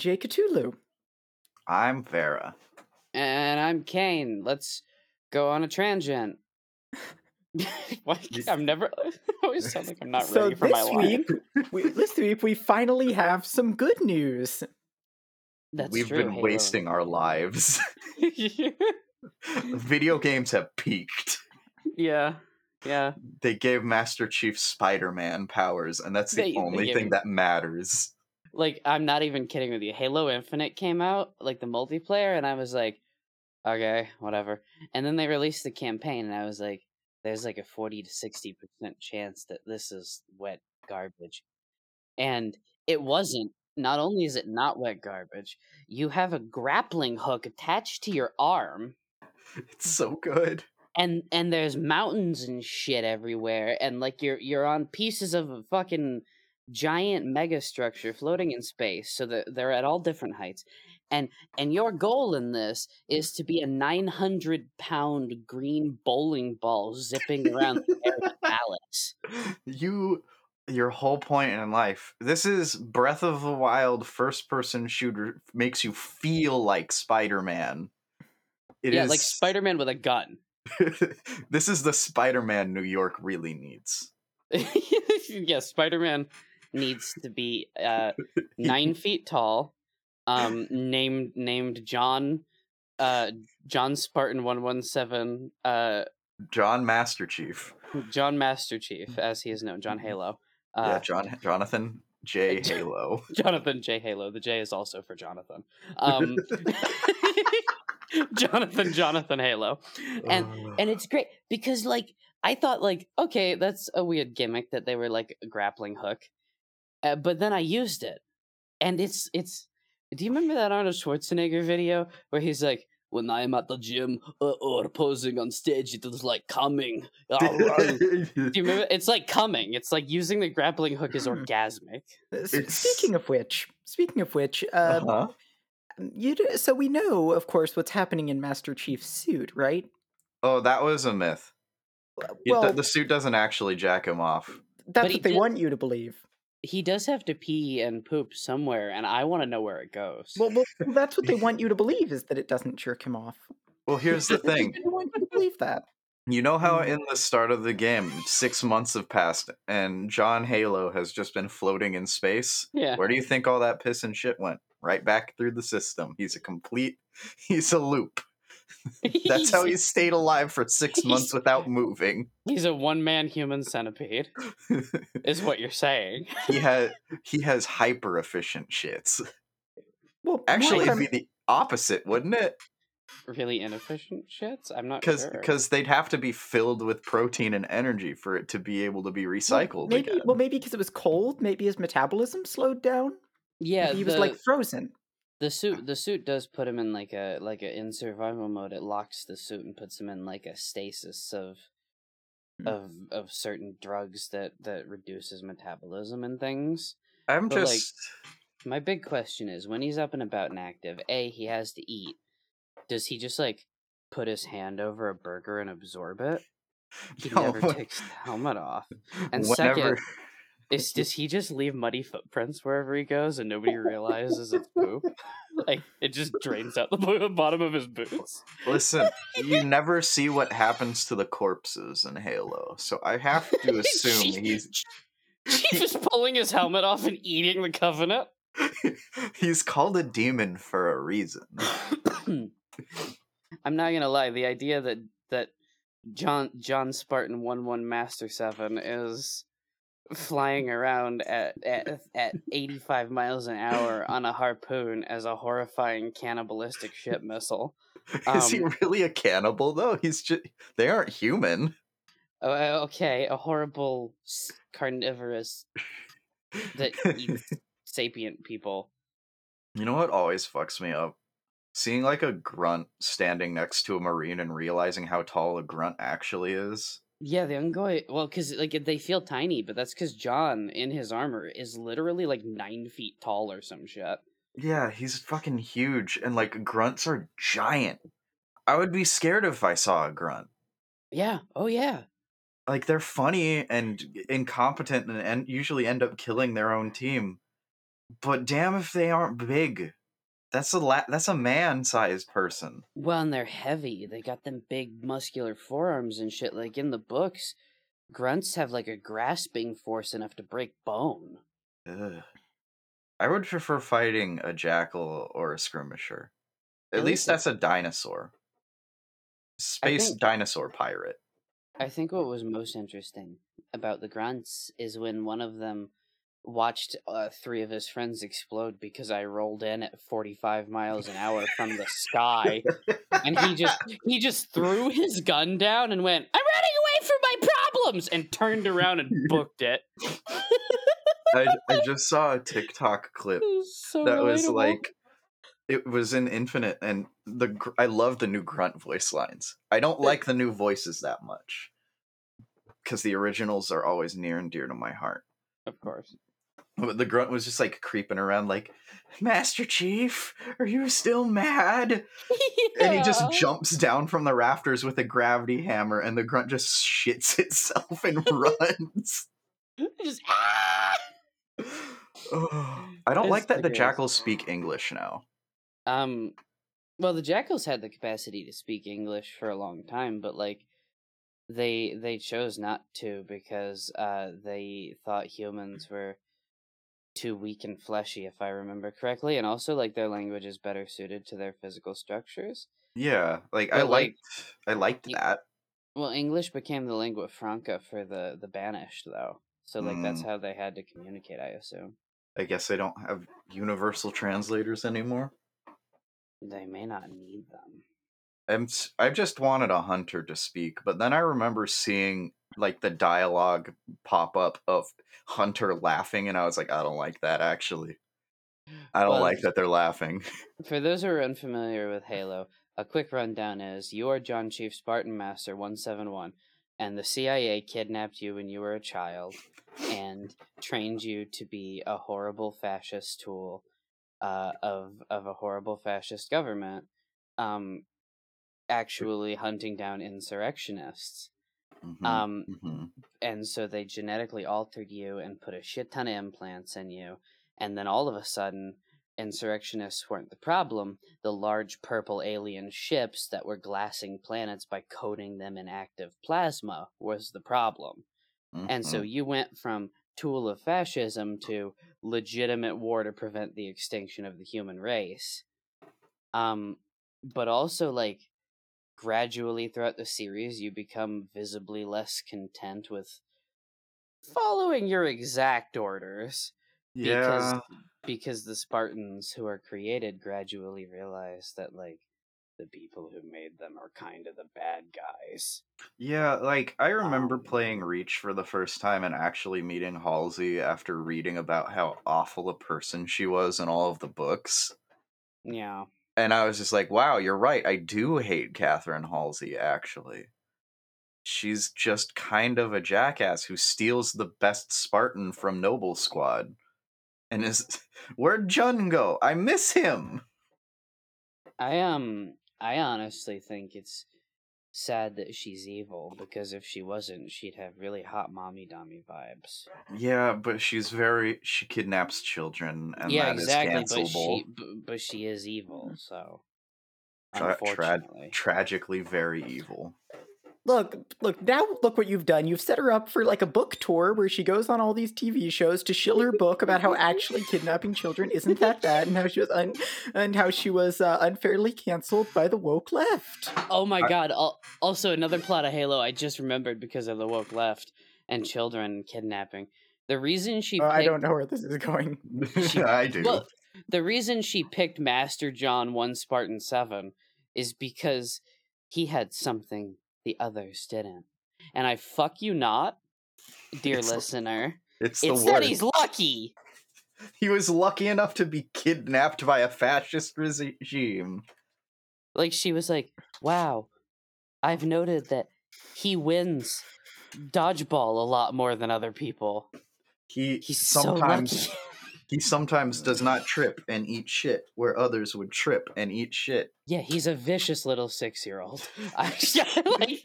Hi, I'm DJ Cthulhu. I'm Vera. And I'm Kane. Let's go on a tangent. what? I'm never. I always sound like I'm not so ready for my this life. week, we, this week we finally have some good news. That's true. We've true, been Halo. wasting our lives. Video games have peaked. yeah, yeah. They gave Master Chief Spider Man powers, and that's the They- they only gave thing him- that matters. Like I'm not even kidding with you. Halo Infinite came out, like the multiplayer, and I was like, okay, whatever. And then they released the campaign, and I was like, there's like a forty to sixty percent chance that this is wet garbage, and it wasn't. Not only is it not wet garbage, you have a grappling hook attached to your arm. It's so good. and and there's mountains and shit everywhere and like you're you're on pieces of a fucking giant mega structure floating in space so that they're at all different heights and and your goal in this is to be a 900 pound green bowling ball zipping around the air with Alex. You, your whole point in life. This is Breath of the Wild first person shooter makes you feel like Spider Man. It yeah is- like spider-man with a gun this is the Spider Man New York really needs. yes, spider-man needs to be uh nine feet tall um named named john uh john spartan 117 uh John Master Chief. john master chief as he is known john halo yeah, uh John Jonathan J Halo. jonathan j halo the j is also for jonathan um jonathan jonathan halo and and it's great because like i thought like okay that's a weird gimmick that they were like a grappling hook uh, but then i used it and it's it's do you remember that arnold schwarzenegger video where he's like when i'm at the gym uh, or posing on stage it is like coming Ah, ah." do you remember it's like coming it's like using the grappling hook is orgasmic It's- Speaking of which, speaking of which, uh, uh-huh. you d- so we know, of course, what's happening in Master Chief's suit, right? Oh, that was a myth. It- the- Well, the, suit doesn't actually jack him off. that's but what they did- want you to believe. He does have to pee and poop somewhere and i want to know where it goes Well, well, well, that's what they want you to believe is that it doesn't jerk him off. Well, here's the thing. They want you to believe that. You know how Mm. in the start of the game, six months have passed, and John Halo has just been floating in space? yeah Where do you think all that piss and shit went? Right back through the system. He's a complete. He's a loop. That's how he's stayed alive for six months without moving. He's a one man human centipede, is what you're saying. he has he has hyper efficient shits. Well, Actually, it'd be the opposite, wouldn't it? Really inefficient shits? I'm not Because sure. because they'd have to be filled with protein and energy for it to be able to be recycled maybe, again. well, maybe because it was cold. Maybe his metabolism slowed down. yeah, Maybe he the, was like frozen. The suit the suit does put him in like a like a in survival mode. It locks the suit and puts him in like a stasis of Hmm. of of certain drugs that that reduces metabolism and things. I'm but, like, just My big question is when he's up and about and active, A, he has to eat. Does he just like put his hand over a burger and absorb it? He No, never takes the helmet off. And whenever second, is does he just leave muddy footprints wherever he goes and nobody realizes it's poop? like it just drains out the bottom of his boots. listen, you never see what happens to the corpses in Halo, so I have to assume Chief- he's Chief is pulling his helmet off and eating the covenant. he's called a demon for a reason. I'm not gonna lie. The idea that that John John Spartan one one Master Seven is flying around at at at 85 miles an hour on a harpoon as a horrifying cannibalistic ship missile. Is he Um, really a cannibal though? He's just they aren't human. Oh, uh, okay, a horrible carnivorous that eats sapient people. You know what always fucks me up? Seeing like a grunt standing next to a marine and realizing how tall a grunt actually is. Yeah, the Unggoy. Well, because like they feel tiny, but that's because John in his armor is literally like nine feet tall or some shit. Yeah, he's fucking huge, and like grunts are giant. I would be scared if I saw a grunt. Yeah. Oh yeah. Like they're funny and incompetent, and, and usually end up killing their own team. But damn if they aren't big. That's a la- that's a man-sized person. Well, and they're heavy. They got them big muscular forearms and shit. Like in the books, grunts have like a grasping force enough to break bone. Ugh. I would prefer fighting a jackal or a skirmisher. At At least least that's a dinosaur. Space think- dinosaur pirate. I think what was most interesting about the grunts is when one of them watched uh, three of his friends explode because I rolled in at 45 miles an hour from the sky and he just he just threw his gun down and went I'm running away from my problems and turned around and booked it. I, I just saw a TikTok clip was so that was like it was in Infinite, and the gr- I love the new grunt voice lines. I don't like the new voices that much because the originals are always near and dear to my heart. of course. But the grunt was just like creeping around, like Master Chief, are you still mad? And he just jumps down from the rafters with a gravity hammer, and the grunt just shits itself and runs. just ah! I don't It's like that the the jackals speak English now. Um, well, the jackals had the capacity to speak English for a long time, but like they they chose not to because uh they thought humans were too weak and fleshy, if I remember correctly, and also like their language is better suited to their physical structures. Yeah, like I But, like, liked I liked that. Well, English became the lingua franca for the the banished, though. So like that's Mm. how they had to communicate, I assume. I guess they don't have universal translators anymore. They may not need them. I'm I just wanted a hunter to speak, but then I remember seeing like the dialogue pop up of Hunter laughing, and I was like, I don't like that actually. I don't Well, like that they're laughing. For those who are unfamiliar with Halo, a quick rundown is you are John Chief Spartan Master 171, and the CIA kidnapped you when you were a child and trained you to be a horrible fascist tool uh, of, of a horrible fascist government, um, actually hunting down insurrectionists. Mhm, Um, mhm. and so they genetically altered you and put a shit ton of implants in you and then all of a sudden insurrectionists weren't the problem the large purple alien ships that were glassing planets by coating them in active plasma was the problem and so Mhm. you went from tool of fascism to legitimate war to prevent the extinction of the human race um but also like gradually throughout the series you become visibly less content with following your exact orders because yeah, because the Spartans who are created gradually realize that like the people who made them are kind of the bad guys. yeah. Like I remember Um, playing Reach for the first time and actually meeting Halsey after reading about how awful a person she was in all of the books. Yeah. And I was just like, wow, you're right. I do hate Catherine Halsey, actually. She's just kind of a jackass who steals the best Spartan from Noble Squad. And is where'd Jun go? I miss him. I um I honestly think it's sad that she's evil because if she wasn't, she'd have really hot mommy dummy vibes. Yeah, but she's very she kidnaps children, and yeah, exactly. But she but she is evil, so Tra- tra- unfortunately. tragically very evil. Look, look, now look what you've done. You've set her up for like a book tour where she goes on all these TV shows to shill her book about how actually kidnapping children isn't that bad and how she was un- and how she was uh, unfairly canceled by the woke left. Oh my I- god! al- Also, another plot of Halo I just remembered because of the woke left and children kidnapping. The reason she Uh, I don't know where this is going. She- I do. Well, the reason she picked Master John One Spartan Seven is because he had something the others didn't. And I fuck you not, dear It's- listener. it's the It said worst. he's lucky. He was lucky enough to be kidnapped by a fascist regime. Like she was like, "Wow, I've noted that he wins dodgeball a lot more than other people. He He's sometimes so lucky." He sometimes does not trip and eat shit where others would trip and eat shit. yeah, he's a vicious little six-year-old. Like,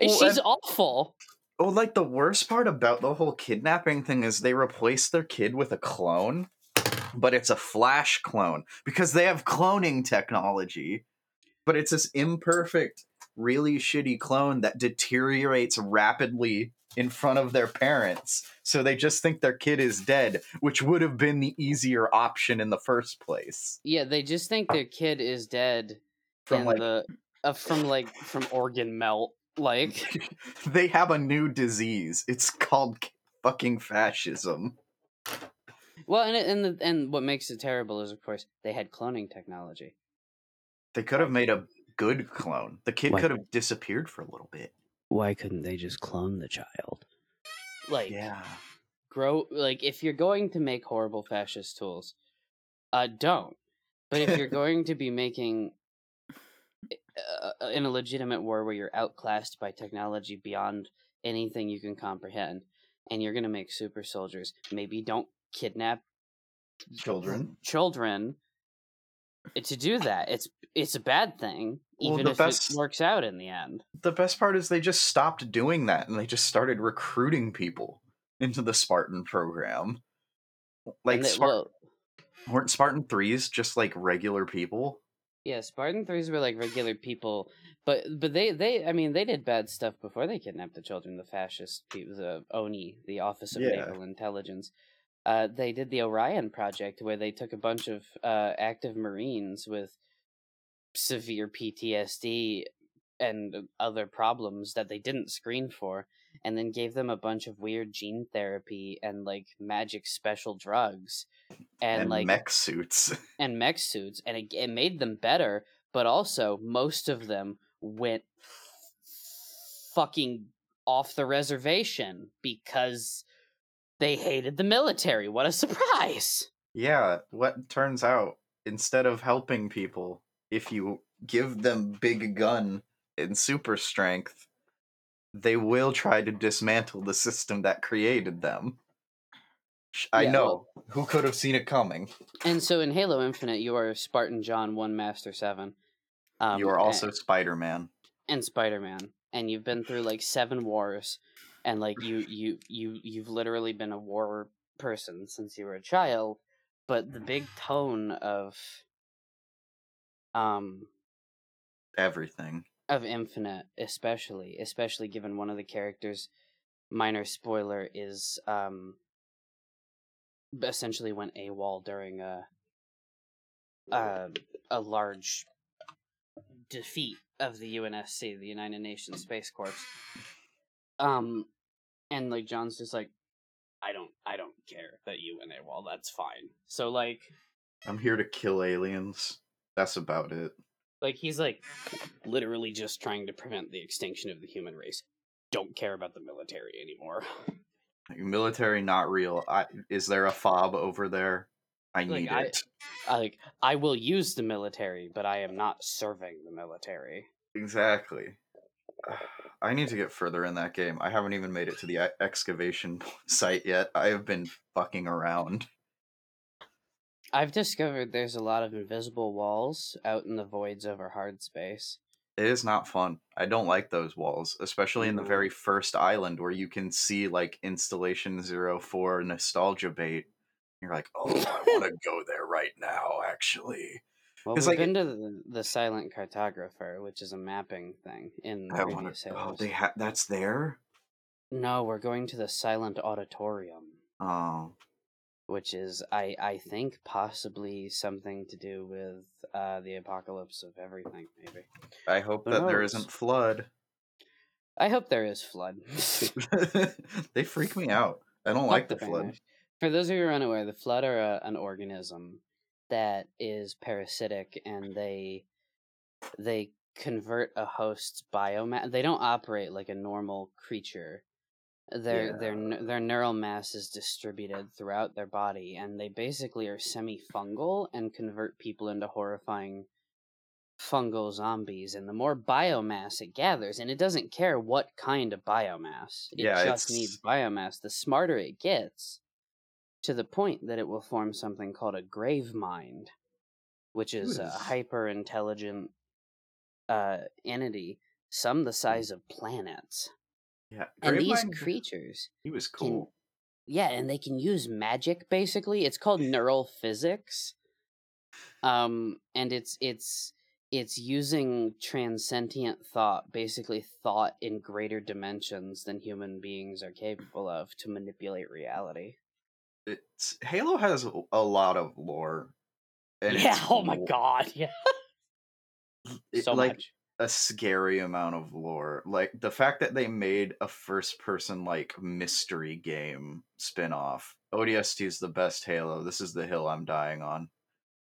Well, she's awful. Oh, like the worst part about the whole kidnapping thing is they replace their kid with a clone. but it's a Flash clone because they have cloning technology. But it's this imperfect, really shitty clone that deteriorates rapidly in front of their parents. So they just think their kid is dead, which would have been the easier option in the first place. Yeah, they just think their kid is dead From like the uh, from like from organ melt. Like they have a new disease. It's called fucking fascism. well, and and the, and what makes it terrible is of course they had cloning technology. They could have made a good clone. The kid Why- could have disappeared for a little bit. Why couldn't they just clone the child? Like Yeah. grow like if you're going to make horrible fascist tools, uh don't. But if you're going to be making uh, in a legitimate war where you're outclassed by technology beyond anything you can comprehend and you're going to make super soldiers, maybe don't kidnap Children. children uh, to do that. It's it's a bad thing even the if best- it works out in the end. The best part is they just stopped doing that and they just started recruiting people into the Spartan program. Like they- Spar- well, weren't Spartan 3s just like regular people? Yeah, Spartan threes were like regular people, but but they they I mean they did bad stuff before they kidnapped the children. The fascist people, the ONI, the Office of Yeah. Naval Intelligence. Uh, they did the Orion project where they took a bunch of uh, active Marines with severe PTSD and uh, other problems that they didn't screen for, and then gave them a bunch of weird gene therapy and like magic special drugs, and, And, like mech suits. and mech suits, and it, it made them better. But also, most of them went fucking off the reservation because they hated the military. What a surprise! yeah, what turns out instead of helping people, if you give them big gun and super strength, they will try to dismantle the system that created them. I Yeah, know. Who could have seen it coming? And so, in Halo Infinite, you are Spartan John One Master Seven. Um, you are also Spider Man. and Spider-Man and you've been through like seven wars and like you you you you've literally been a war person since you were a child but the big tone of um Everything. of Infinite especially especially given one of the characters minor spoiler is um essentially went AWOL during a a, a large defeat of the UNSC, the United Nations Space Corps. Um, and like John's just like, I don't, I don't care that you went AWOL. That's fine. So like, I'm here to kill aliens. That's about it. like he's like literally just trying to prevent the extinction of the human race. Don't care about the military anymore. Military not real. I, is there a fob over there? I Like, need I- it. I, like I will use the military, but I am not serving the military. Exactly. I need to get further in that game. I haven't even made it to the excavation site yet. I have been fucking around. I've discovered there's a lot of invisible walls out in the voids over hard space. It is not fun. I don't like those walls, especially in the mm-hmm. very first island where you can see like installation 04 nostalgia bait. You're like, oh, I want to go there right now, actually. Well, we've like, been to the, the Silent Cartographer, which is a mapping thing in I wanna, Oh, they ha- that's there. No, we're going to the Silent Auditorium, Oh, which is, I, I think, possibly something to do with uh, the apocalypse of everything. Maybe. I hope Who that there knows? isn't flood. I hope there is flood. they freak me out. I don't Fuck like the Bangers. flood. For those of you who are unaware, the flood are a, an organism that is parasitic, and they they convert a host's biomass. They don't operate like a normal creature. Their their their neural mass is distributed throughout their body, and they basically are semi fungal and convert people into horrifying fungal zombies. And the more biomass it gathers, and it doesn't care what kind of biomass, it Yeah, just it's- needs biomass. The smarter it gets, to the point that it will form something called a grave mind, which is a hyper intelligent uh, entity, some the size of planets. Yeah, And these Gravemind, creatures he was can cool. yeah, and they can use magic basically. It's called neural physics. Um and it's it's it's using transcendent thought, basically thought in greater dimensions than human beings are capable of to manipulate reality. It's Halo has a- lot of lore. and yeah, oh my god, yeah. it- so like much. A scary amount of lore. Like the fact that they made a first person like mystery game spin-off. ODST is the best Halo. This is the hill I'm dying on.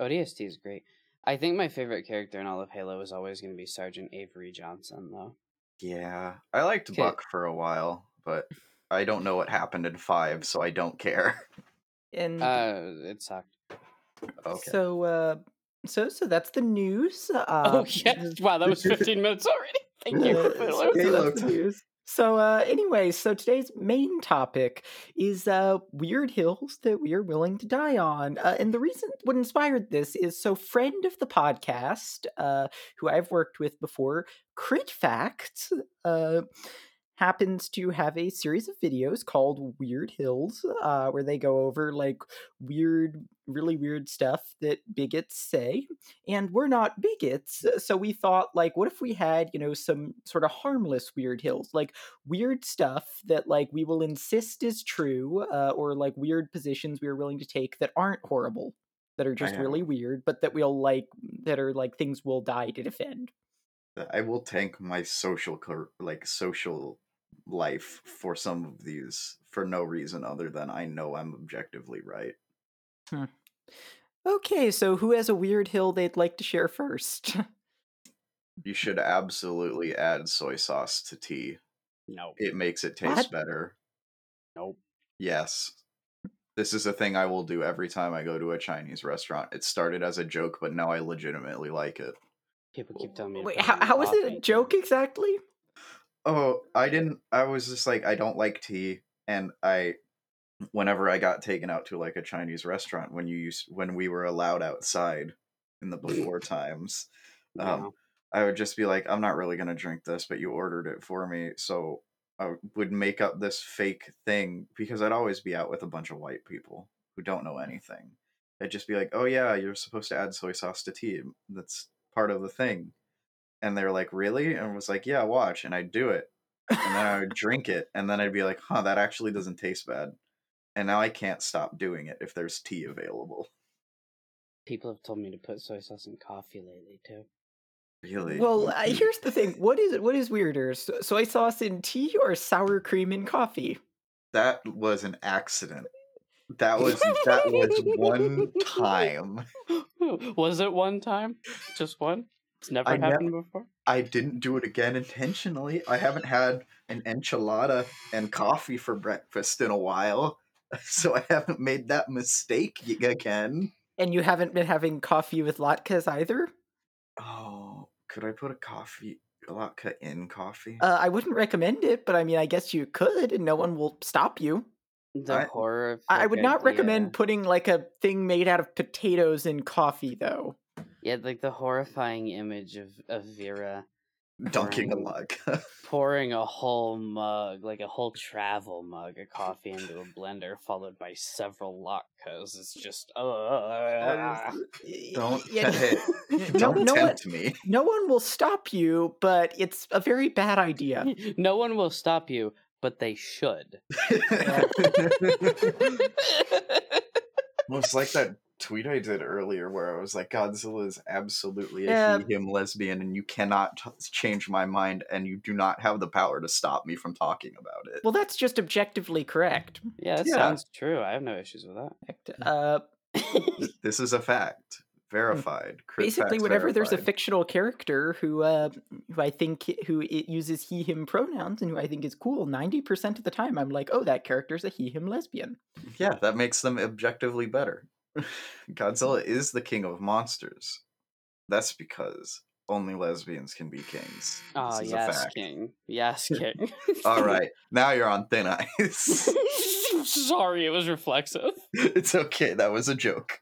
ODST is great. I think my favorite character in all of Halo is always going to be Sergeant Avery Johnson, though. Yeah. I liked 'Kay. Buck for a while, but I don't know what happened in 5, so I don't care. And Uh, it sucked. Okay. so, uh, so, so that's the news. Uh, oh yeah! Wow, that was 15 minutes already. Thank you, Uh, so that's the news. So, uh, anyway, so today's main topic is uh, weird hills that we are willing to die on. Uh, and the reason what inspired this is so, friend of the podcast, uh, who I've worked with before, Crit Facts. uh, happens to have a series of videos called Weird Hills, uh, where they go over like weird, really weird stuff that bigots say and we're not bigots. Uh, so we thought like what if we had you know some sort of harmless weird hills like weird stuff that like we will insist is true uh, or like weird positions we are willing to take that aren't horrible that are just really weird but that we'll like that are like things we'll die to defend. I will tank my social like social life for some of these for no reason other than I know I'm objectively right. Hmm. okay so who has a weird hill they'd like to share first You should absolutely add soy sauce to tea. No, It makes it taste What? better. nope. Yes. This is a thing I will do every time I go to a Chinese restaurant. It started as a joke, but now I legitimately like it. People keep telling me. wait how, it in how is it a joke exactly Oh, I didn't I was just like I don't like tea and I whenever I got taken out to like a Chinese restaurant when you used when we were allowed outside in the before times, um, I would just be like, I'm not really gonna drink this, but you ordered it for me, so I would make up this fake thing because I'd always be out with a bunch of white people who don't know anything. I'd just be like, "Oh yeah, you're supposed to add soy sauce to tea. That's part of the thing." And they're like, "Really?" And I was like, "Yeah, watch." And I'd do it, and then I would drink it, and then I'd be like, "Huh, that actually doesn't taste bad." And now I can't stop doing it if there's tea available. People have told me to put soy sauce in coffee lately too. Really? Well, uh, here's the thing. What is what is weirder, so- soy sauce in tea or sour cream in coffee? that was an accident. That was that was one time. was it one time? Just one? It's never I nev- happened before. I didn't do it again intentionally. I haven't had an enchilada and coffee for breakfast in a while, so I haven't made that mistake again. And you haven't been having coffee with latkes either? Oh, could I put a coffee a latke in coffee? Uh, I wouldn't recommend it, but I mean, I guess you could, and no one will stop you. The I- horror. Of, I I would not idea- recommend putting like a thing made out of potatoes in coffee, though. Yeah, like the horrifying image of of Vera Dunking a mug. pouring a whole mug, like a whole travel mug of coffee into a blender, followed by several latkes. It's just, uh, Don't Yeah, hey, no, don't no one, tempt me. no one will stop you, but it's a very bad idea. no one will stop you, but they should. Well, it's like that tweet I did earlier where I was like, Godzilla is absolutely a Yeah. he, him lesbian, and you cannot t- change my mind, and you do not have the power to stop me from talking about it. Well, that's just objectively correct. yeah, that Yeah. sounds true. I have no issues with that. Uh, this is a fact, verified. Crit basically facts whenever there's a fictional character who uh who i think who it uses he him pronouns and who i think is cool 90% of the time i'm like oh that character's a he him lesbian yeah, that makes them objectively better. Godzilla is the king of monsters. That's because only lesbians can be kings. Oh, this is a yes, fact. King. Yes, King. All right, now you're on thin ice. Sorry, it was reflexive. it's okay. That was a joke.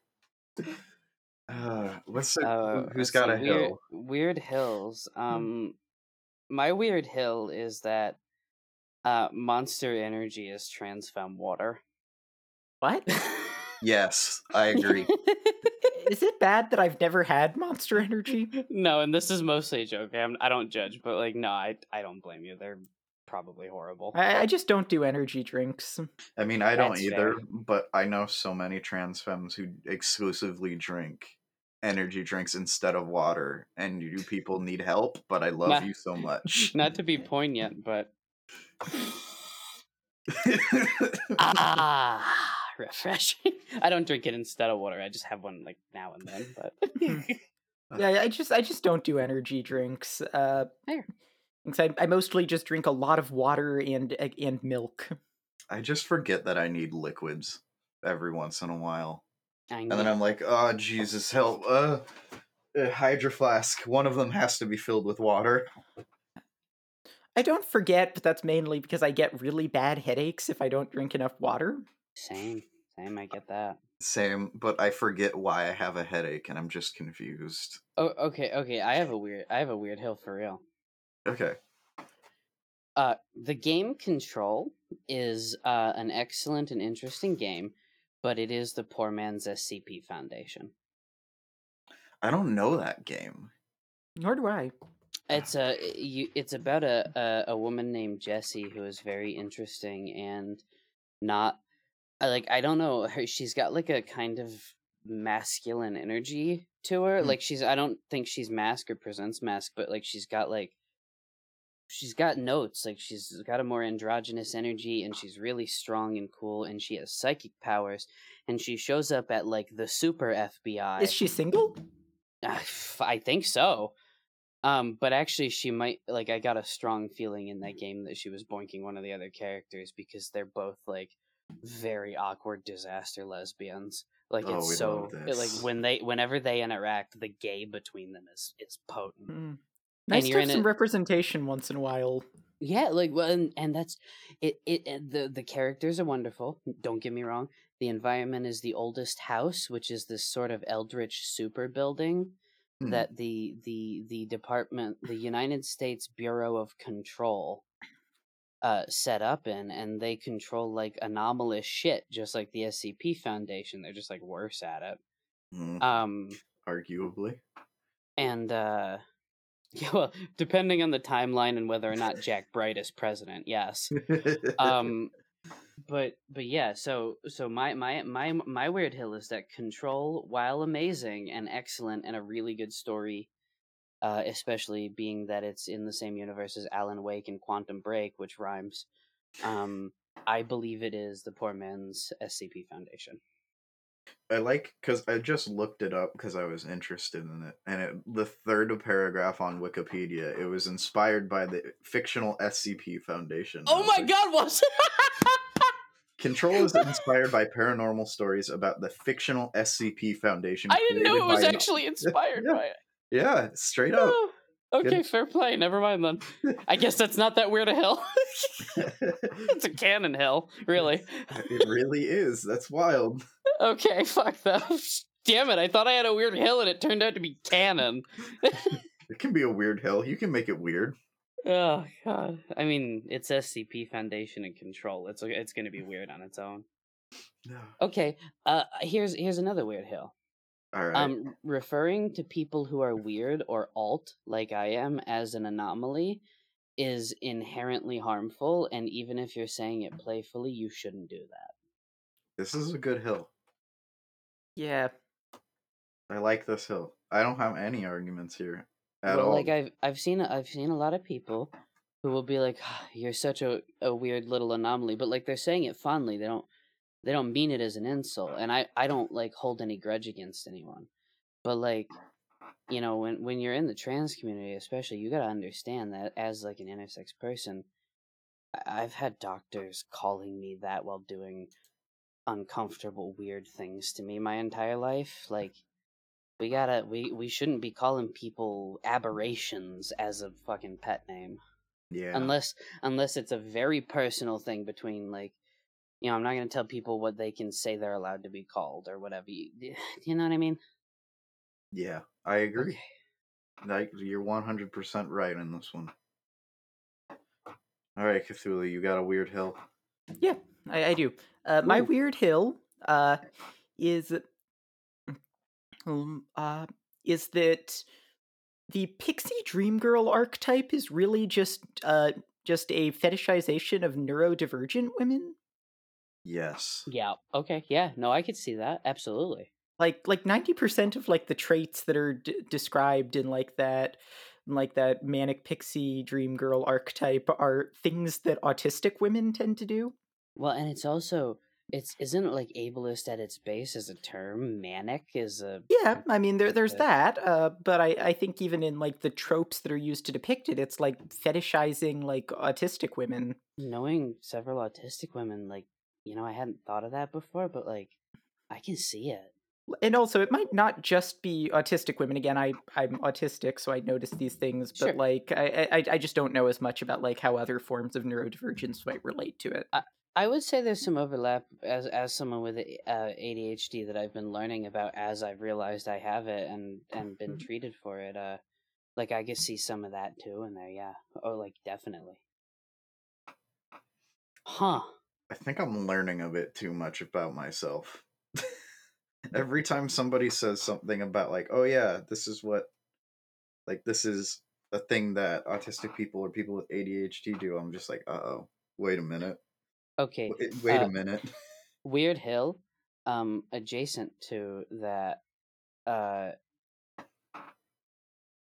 Uh, what's the, Uh, who's got a weird, hill? Weird hills. Um, my weird hill is that uh, Monster Energy is trans femme water. What? Yes, I agree. Is it bad that I've never had Monster Energy? no, and this is mostly a joke. I'm, I don't judge, but like, no, I I don't blame you. They're probably horrible. I, I just don't do energy drinks. I mean, I don't That's either, fair. but I know so many trans femmes who exclusively drink energy drinks instead of water, and you people need help, but I love Nah. you so much. Not to be poignant, but ah, refreshing. I don't drink it instead of water. I just have one like now and then. But Yeah, I just I just don't do energy drinks. Uh, Fair. because I, I mostly just drink a lot of water and uh, and milk. I just forget that I need liquids every once in a while. I And then. I'm like, oh, Jesus, help. Uh, a hydro flask. One of them has to be filled with water. I don't forget, but that's mainly because I get really bad headaches if I don't drink enough water. Same, same. I get that. Same, but I forget why I have a headache and I'm just confused. Oh, okay, okay. I have a weird. I have a weird hill for real. Okay. Uh, the game Control is uh, an excellent and interesting game, but it is the poor man's SCP Foundation. I don't know that game. Nor do I. It's a you. It's about a, a a woman named Jessie who is very interesting and not I like. I don't know. Her she's got like a kind of masculine energy to her. Hmm. Like she's. I don't think she's mask or presents mask, but like she's got like she's got notes. Like she's got a more androgynous energy, and she's really strong and cool, and she has psychic powers, and she shows up at like the super FBI. Is she single? Uh, I think so. Um, but actually, she might like. I got a strong feeling in that game that she was boinking one of the other characters because they're both like very awkward disaster lesbians. Like Oh, it's so it- like when they whenever they interact, the gay between them is is potent. Hmm. Nice to you're have some it- representation once in a while. Yeah, like well, and, and that's it, it. It the the characters are wonderful. Don't get me wrong. The environment is the oldest house, which is this sort of eldritch super building Hmm. that the the the department, the United States Bureau of Control, uh, set up in, and they control like anomalous shit, just like the SCP Foundation. They're just like worse at it. Mm, Um, arguably. and uh, yeah, well, depending on the timeline and whether or not Jack Bright is president, yes. um but but yeah so so my my my my weird hill is that control while amazing and excellent and a really good story uh especially being that it's in the same universe as alan wake and quantum break which rhymes um i believe it is the poor man's scp foundation I like because I just looked it up because I was interested in it, and it, the third paragraph on Wikipedia it was inspired by the fictional SCP Foundation. oh my like, god was Control is inspired by paranormal stories about the fictional SCP Foundation. i didn't know it was by an- actually inspired Yeah. by it Yeah, straight up. Oh, okay Good. fair play never mind then i guess that's not that weird a hill it's a canon hill really it really is. That's wild. Okay, fuck that. Damn it, I thought I had a weird hill and it turned out to be canon. It can be a weird hill. You can make it weird. Oh god. I mean, it's SCP Foundation and Control. It's it's going to be weird on its own. Okay, uh here's here's another weird hill. All right. Um referring to people who are weird or alt like I am as an anomaly is inherently harmful and even if you're saying it playfully, you shouldn't do that. this is a good hill. Yeah. I like this hill. I don't have any arguments here at well, all. like I've I've seen I've seen a lot of people who will be like, "Ah, "You're such a, a weird little anomaly," but like they're saying it fondly. They don't they don't mean it as an insult, and I I don't like hold any grudge against anyone. But like, you know, when when you're in the trans community, especially, you gotta understand that as like an intersex person, I've had doctors calling me that while doing uncomfortable, weird things to me my entire life, like we gotta we we shouldn't be calling people aberrations as a fucking pet name yeah. unless unless it's a very personal thing between like you know i'm not gonna tell people what they can say they're allowed to be called or whatever you, you know what i mean yeah, I agree. Like you're 100% right in this one. All right, Cthulhu, you got a weird hill. Yeah, I, I do. Uh, my Ooh. weird hill uh, is um, uh, is that the pixie dream girl archetype is really just uh, just a fetishization of neurodivergent women. Yes. Yeah. Okay. Yeah. No, I could see that. Absolutely. Like like ninety percent of like the traits that are d- described in like that like that manic pixie dream girl archetype are things that autistic women tend to do. Well, and it's also it's isn't it like ableist at its base as a term? Manic is a Yeah, I mean there there's that, uh, but I I think even in like the tropes that are used to depict it, it's like fetishizing like autistic women. knowing several autistic women. Like you know, I hadn't thought of that before, but like I can see it. And also, it might not just be autistic women. Again, I I'm autistic, so I notice these things, but Sure. like I, I I just don't know as much about like how other forms of neurodivergence might relate to it. I would say there's some overlap as as someone with uh, ADHD that I've been learning about as I've realized I have it and and been Mhm. treated for it. Uh, like I could see some of that too in there. Yeah. Oh, like definitely. Huh. I think I'm learning a bit too much about myself. Every time somebody says something about like, oh yeah, this is what like this is a thing that autistic people or people with ADHD do, I'm just like, uh oh, wait a minute. Okay. Wait, wait uh, a minute. Weird Hill, um, adjacent to that. Uh.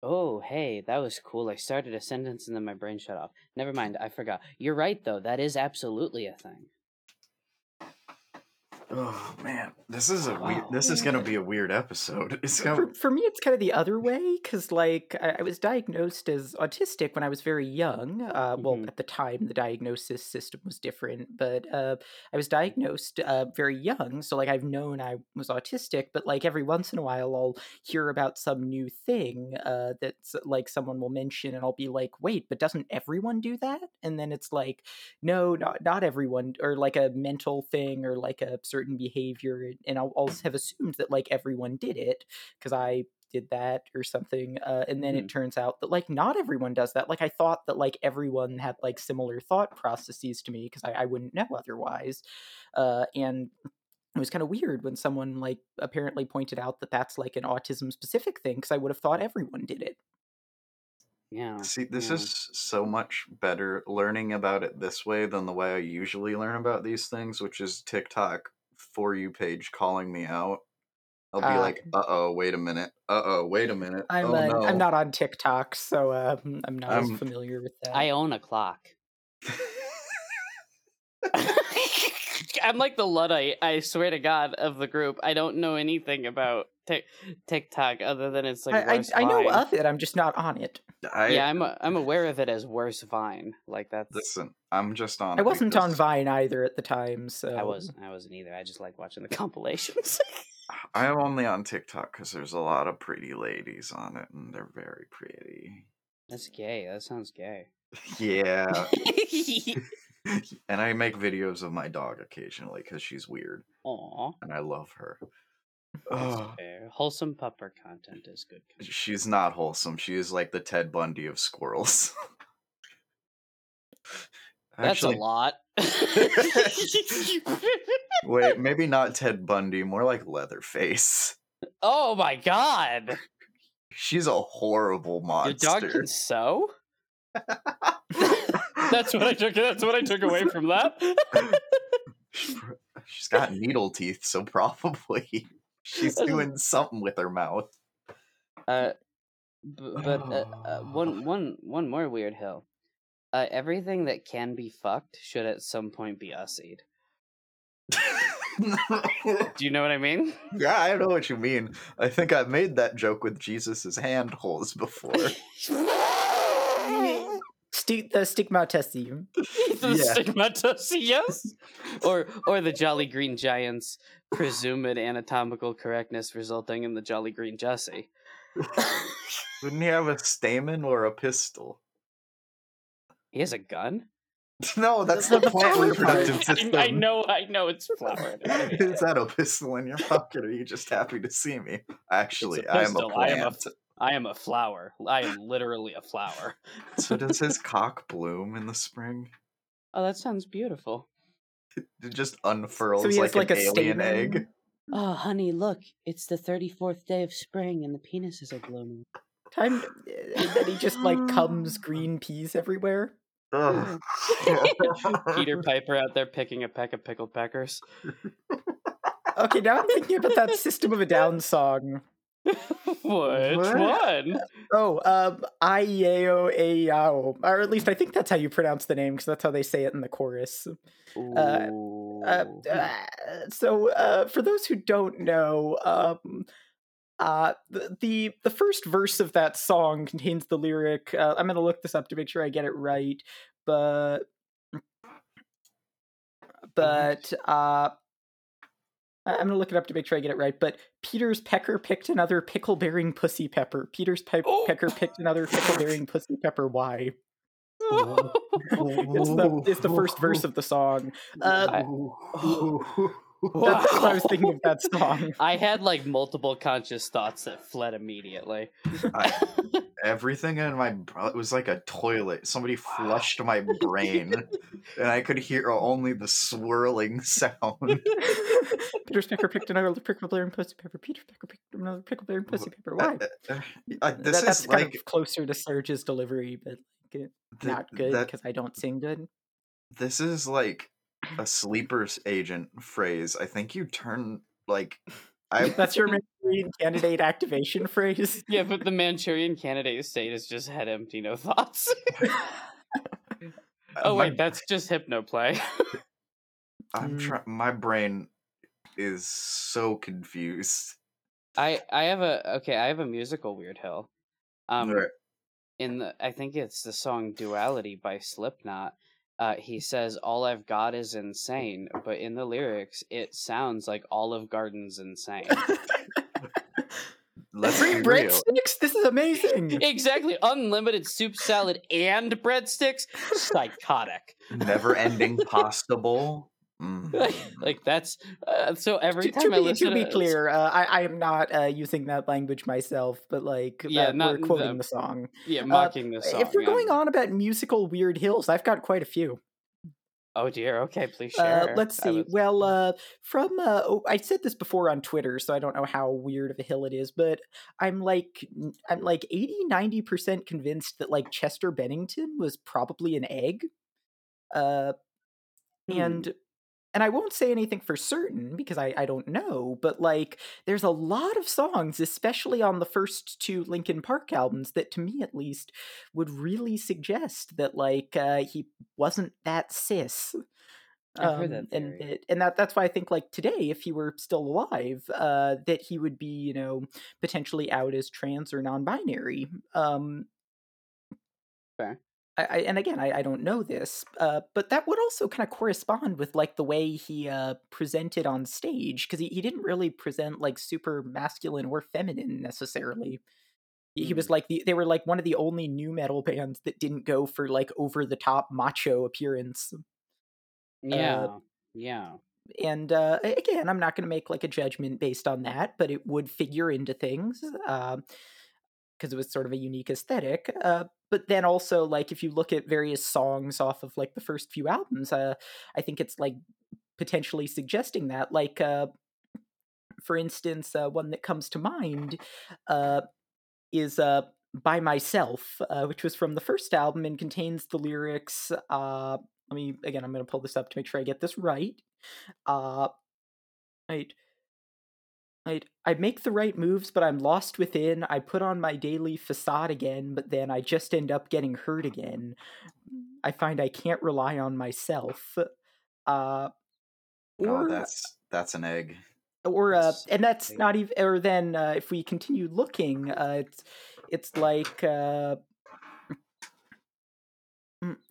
Oh, hey, that was cool. I started a sentence and then my brain shut off. Never mind, I forgot. You're right, though. That is absolutely a thing. Oh man, this is a weird. This is gonna be a weird episode. It's gonna. For, for me, it's kind of the other way because, like, I, I was diagnosed as autistic when I was very young. Uh, well, Mhm. at the time, the diagnosis system was different, but uh, I was diagnosed uh, very young. So, like, I've known I was autistic, but like every once in a while, I'll hear about some new thing uh, that's like someone will mention, and I'll be like, "Wait, but doesn't everyone do that?" And then it's like, "No, not not everyone," or like a mental thing, or like a certain behavior, and I'll, I'll have assumed that like everyone did it because I did that or something. Uh, and then it turns out that like not everyone does that. Like I thought that like everyone had like similar thought processes to me because I, I wouldn't know otherwise. Uh, and it was kind of weird when someone like apparently pointed out that that's like an autism specific thing because I would have thought everyone did it. Yeah. See, this yeah. is so much better learning about it this way than the way I usually learn about these things, which is TikTok for you page calling me out. I'll be Ah. like, "Uh oh, wait a minute. Uh oh, wait a minute. I'm oh uh, no." I'm not on TikTok, so um, I'm not I'm- as familiar with that. I own a clock. I'm like the luddite. I swear to God of the group. I don't know anything about Tik TikTok other than it's like I, I, I know of it. I'm just not on it. I, yeah, I'm a, I'm aware of it as worse Vine. Like that's listen. I'm just on. I wasn't on Vine either at the time, so I was I wasn't either. I just like watching the compilations. I am only on TikTok because there's a lot of pretty ladies on it, and they're very pretty. That's gay. That sounds gay. Yeah, and I make videos of my dog occasionally because she's weird, Aw, and I love her. Wholesome pupper content is good. content. She's not wholesome. She is like the Ted Bundy of squirrels. That's Actually, a lot. wait, maybe not Ted Bundy, more like Leatherface. oh my god! She's a horrible Your monster. dog can sew. That's what I took. That's what I took away from that. She's got needle teeth, so probably she's doing something with her mouth. Uh, b- but uh, uh, one one one more weird hill. Uh, everything that can be fucked should at some point be ussied. Do you know what I mean? yeah, I know what you mean. I think I've made that joke with Jesus's hand holes before. Sti- the stigmatesi. the Yeah. stigmatus, yes. Or or the Jolly Green Giant's presumed anatomical correctness resulting in the Jolly Green Jesse. Wouldn't he have a stamen or a pistil? He has a gun. No, that's The- the, the plant flower reproductive system. I, I know, I know, it's flowered. Is that a pistol in your pocket? Or are you just happy to see me? Actually, It's a I am a pistol. I am a plant. I am a flower. I am literally a flower. so does his cock bloom in the spring? Oh, that sounds beautiful. It just unfurls So like, like, an a alien stamen. egg. Oh, honey, look! It's the thirty-fourth day of spring, and the penises are blooming. Time eh, and then he just like comes green peas everywhere. Peter Piper out there picking a peck of pickled peckers. Okay, now I'm thinking about that System of a Down song. Which What? one? Oh, um, Ieo Aao, or at least I think that's how you pronounce the name because that's how they say it in the chorus. Uh, Uh, uh, so, uh, for those who don't know, um, uh, the, the the first verse of that song contains the lyric. Uh, I'm gonna look this up to make sure I get it right, but but uh. I- I'm gonna look it up to make sure I get it right, but Peter's pecker picked another pickle bearing pussy pepper. Peter's pe- Oh. pecker picked another pickle bearing pussy pepper. Why? Oh. It's the it's the first verse of the song. Uh, I- that's what I was thinking of that song. I had like multiple conscious thoughts that fled immediately. I- Everything in my it was like a toilet. Somebody flushed my brain, and I could hear only the swirling sound. Peter pecker picked another pickle bearing pussy pepper. Peter's pecker picked another pickle bearing pussy pepper. Why? Uh, uh, uh, this That- that's is kind like of closer to Serj's delivery, but like, not good because I don't sing good. this is like a sleeper's agent phrase. I think you turn like I That's your Manchurian candidate activation phrase. Yeah, but the Manchurian candidate state is just head empty, no thoughts. oh my- wait, that's just hypnoplay. I'm Mm. trying. My brain is so confused. I I have a okay, I have a musical weird hill. Um Right. in the I think it's the song Duality by Slipknot. Uh, he says all I've got is insane, but in the lyrics it sounds like Olive Garden's insane. Let's Free be real. breadsticks. This is amazing. exactly, unlimited soup salad and breadsticks, psychotic. Never ending possible. Mm. like that's uh, so every to, time to I be, listen to be to clear, uh, I, I am not uh, using that language myself, but like Yeah, that- not we're quoting the- the song. yeah, mocking the song. if we're yeah. going on about musical weird hills, I've got quite a few. oh dear, okay, please Uh, share. let's see. was- Well, uh, from uh, oh, I said this before on Twitter, so I don't know how weird of a hill it is, but I'm like n- I'm like 80 90 percent convinced that like Chester Bennington was probably an egg. Uh, Hmm. and and I won't say anything for certain because I I don't know, but like there's a lot of songs, especially on the first two Linkin Park albums, that to me at least would really suggest that like uh, he wasn't that cis. I've that and it, and that that's why I think like today, if he were still alive, uh, that he would be you know potentially out as trans or non-binary. Um, Fair. I, I, and again, I, I don't know this, uh, but that would also kind of correspond with like the way he uh, presented on stage because he, he didn't really present like super masculine or feminine necessarily. He, he was Mm. like the they were like one of the only nu metal bands that didn't go for like over the top macho appearance. yeah, yeah. And uh, again, I'm not going to make like a judgment based on that, but it would figure into things because it was sort of a unique aesthetic. But then also, like if you look at various songs off of like the first few albums, uh, I think it's like potentially suggesting that. Like, uh, for instance, uh, one that comes to mind uh, is uh, "By Myself," uh, which was from the first album and contains the lyrics. Uh, let me again. I'm going to pull this up to make sure I get this right. Uh, right. Right. I make the right moves, but I'm lost within. I put on my daily facade again, but then I just end up getting hurt again. I find I can't rely on myself. Uh, Oh, or that's that's an egg. or uh, and that's not even. Or then uh, if we continue looking, uh, it's it's like uh,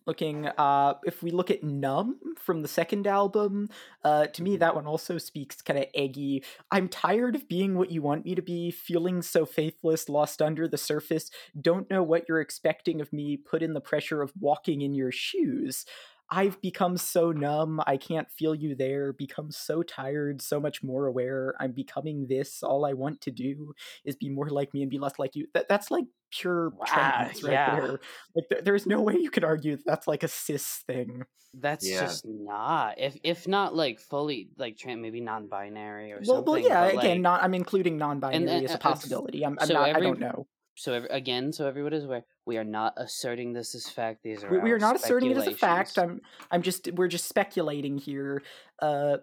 looking. Uh, if we look at "Numb" from the second album, uh, to me that one also speaks kind of eggy. I'm tired of being what you want me to be, feeling so faithless, lost under the surface. Don't know what you're expecting of me. Put in the pressure of walking in your shoes. I've become so numb. I can't feel you there. Become so tired, so much more aware. I'm becoming this. All I want to do is be more like me and be less like you. That that's like pure Wow, trans right yeah. there. Like there, there's no way you could argue that that's like a cis thing. That's Yeah. just not. If if not like fully like trans, maybe non-binary or Well, something. well, yeah. Again, like- not. I'm including non-binary and, as a possibility. I'm, I'm so not. I don't know. So every, again, so everyone is aware, we are not asserting this as fact. These are We, we are not asserting it as a fact. I'm. I'm just. We're just speculating here. Uh.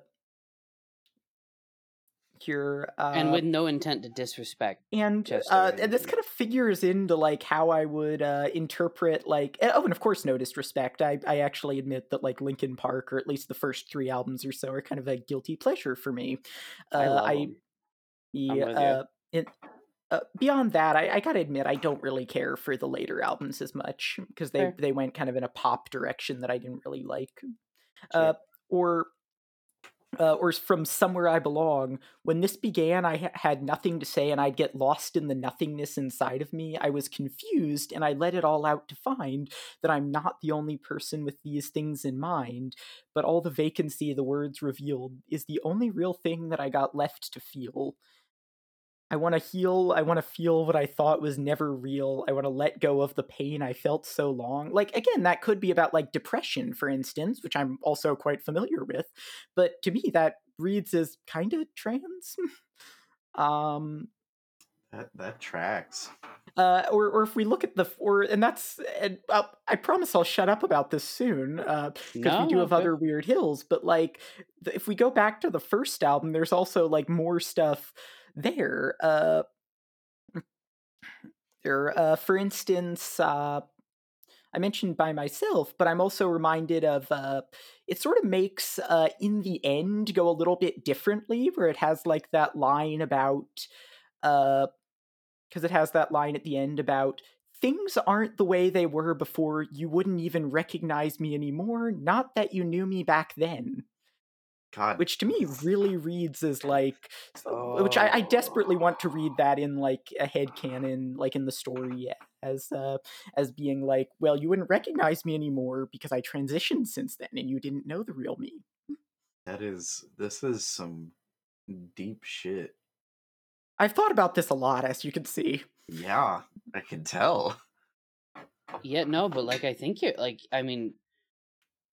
Here. Uh, and with no intent to disrespect. and uh, and- this kind of figures into like how I would uh, interpret like and- oh and of course no disrespect I I actually admit that like Linkin Park or at least the first three albums or so are kind of a guilty pleasure for me. Uh, I love I yeah, uh, it, uh, beyond that, I, I gotta admit I don't really care for the later albums as much because they Fair. they went kind of in a pop direction that I didn't really like. Sure. Uh, or uh, or from somewhere I belong. When this began, I ha- had nothing to say, and I'd get lost in the nothingness inside of me. I was confused, and I let it all out to find that I'm not the only person with these things in mind. But all the vacancy the words revealed is the only real thing that I got left to feel. I want to heal. I want to feel what I thought was never real. I want to let go of the pain I felt so long. Like, again, that could be about like depression, for instance, which I'm also quite familiar with. But to me, that reads as kind of trans. um, That that tracks. uh, or, or if we look at the, or, and that's, and uh, I promise I'll shut up about this soon, uh, because No, we do have good. other weird hills but like th- if we go back to the first album there's also like more stuff there uh there uh for instance uh I mentioned by myself, but I'm also reminded of uh, it sort of makes uh, in the end go a little bit differently, where it has like that line about uh, because it has that line at the end about things aren't the way they were before. You wouldn't even recognize me anymore. Not that you knew me back then, God, which to me really reads as like, which I, I desperately want to read that in like a head canon, like in the story as uh as being like, well, you wouldn't recognize me anymore because I transitioned since then, and you didn't know the real me. that is this is some deep shit. I've thought about this a lot, as you can see. Yeah, I can tell. Yeah, no, but like I think you're like I mean,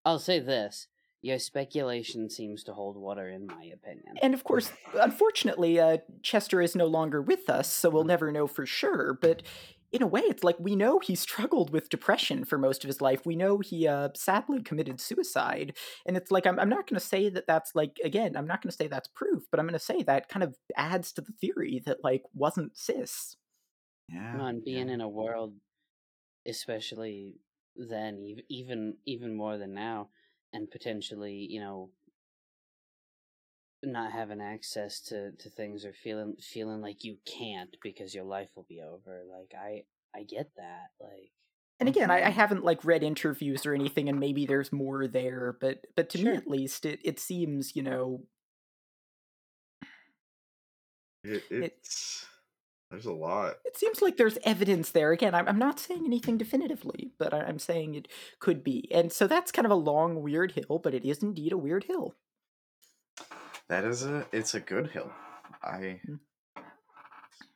I'll say this: your speculation seems to hold water, in my opinion. And of course, unfortunately, uh, Chester is no longer with us, so we'll never know for sure. But in a way, it's like we know he struggled with depression for most of his life. We know he uh, sadly committed suicide. And it's like, I'm, I'm not going to say that that's like, again, I'm not going to say that's proof, but I'm going to say that kind of adds to the theory that like wasn't cis. Yeah. Come on, being yeah. in a world, especially then, even even more than now, and potentially, you know, not having access to to things or feeling feeling like you can't because your life will be over. Like I I get that. Like And again, I, I Mhm. haven't like read interviews or anything, and maybe there's more there, but but to Sure. me at least, it, it seems, you know, It, it's there's a lot. it seems like there's evidence there. Again, I'm, I'm not saying anything definitively, but I, I'm saying it could be. And so that's kind of a long, weird hill, but it is indeed a weird hill. That is a it's a good hill. I Mm.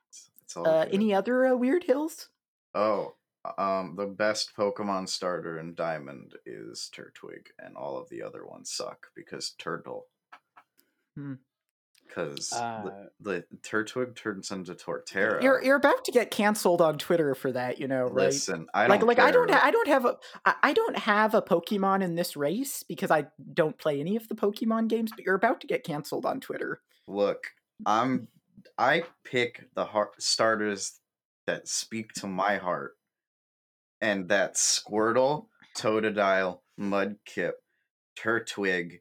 it's, it's all Uh, any other uh, weird hills? Oh, um, the best Pokemon starter in Diamond is Turtwig, and all of the other ones suck because Turtle. Hmm. Because Uh, the, the Turtwig turns into Torterra. You're you're about to get canceled on Twitter for that, you know, right? Listen, I like don't like I don't ha- I don't have a I, I don't have a Pokemon in this race because I don't play any of the Pokemon games. But you're about to get canceled on Twitter. Look, I'm I pick the heart starters that speak to my heart, and that's Squirtle, Totodile, Mudkip, Turtwig.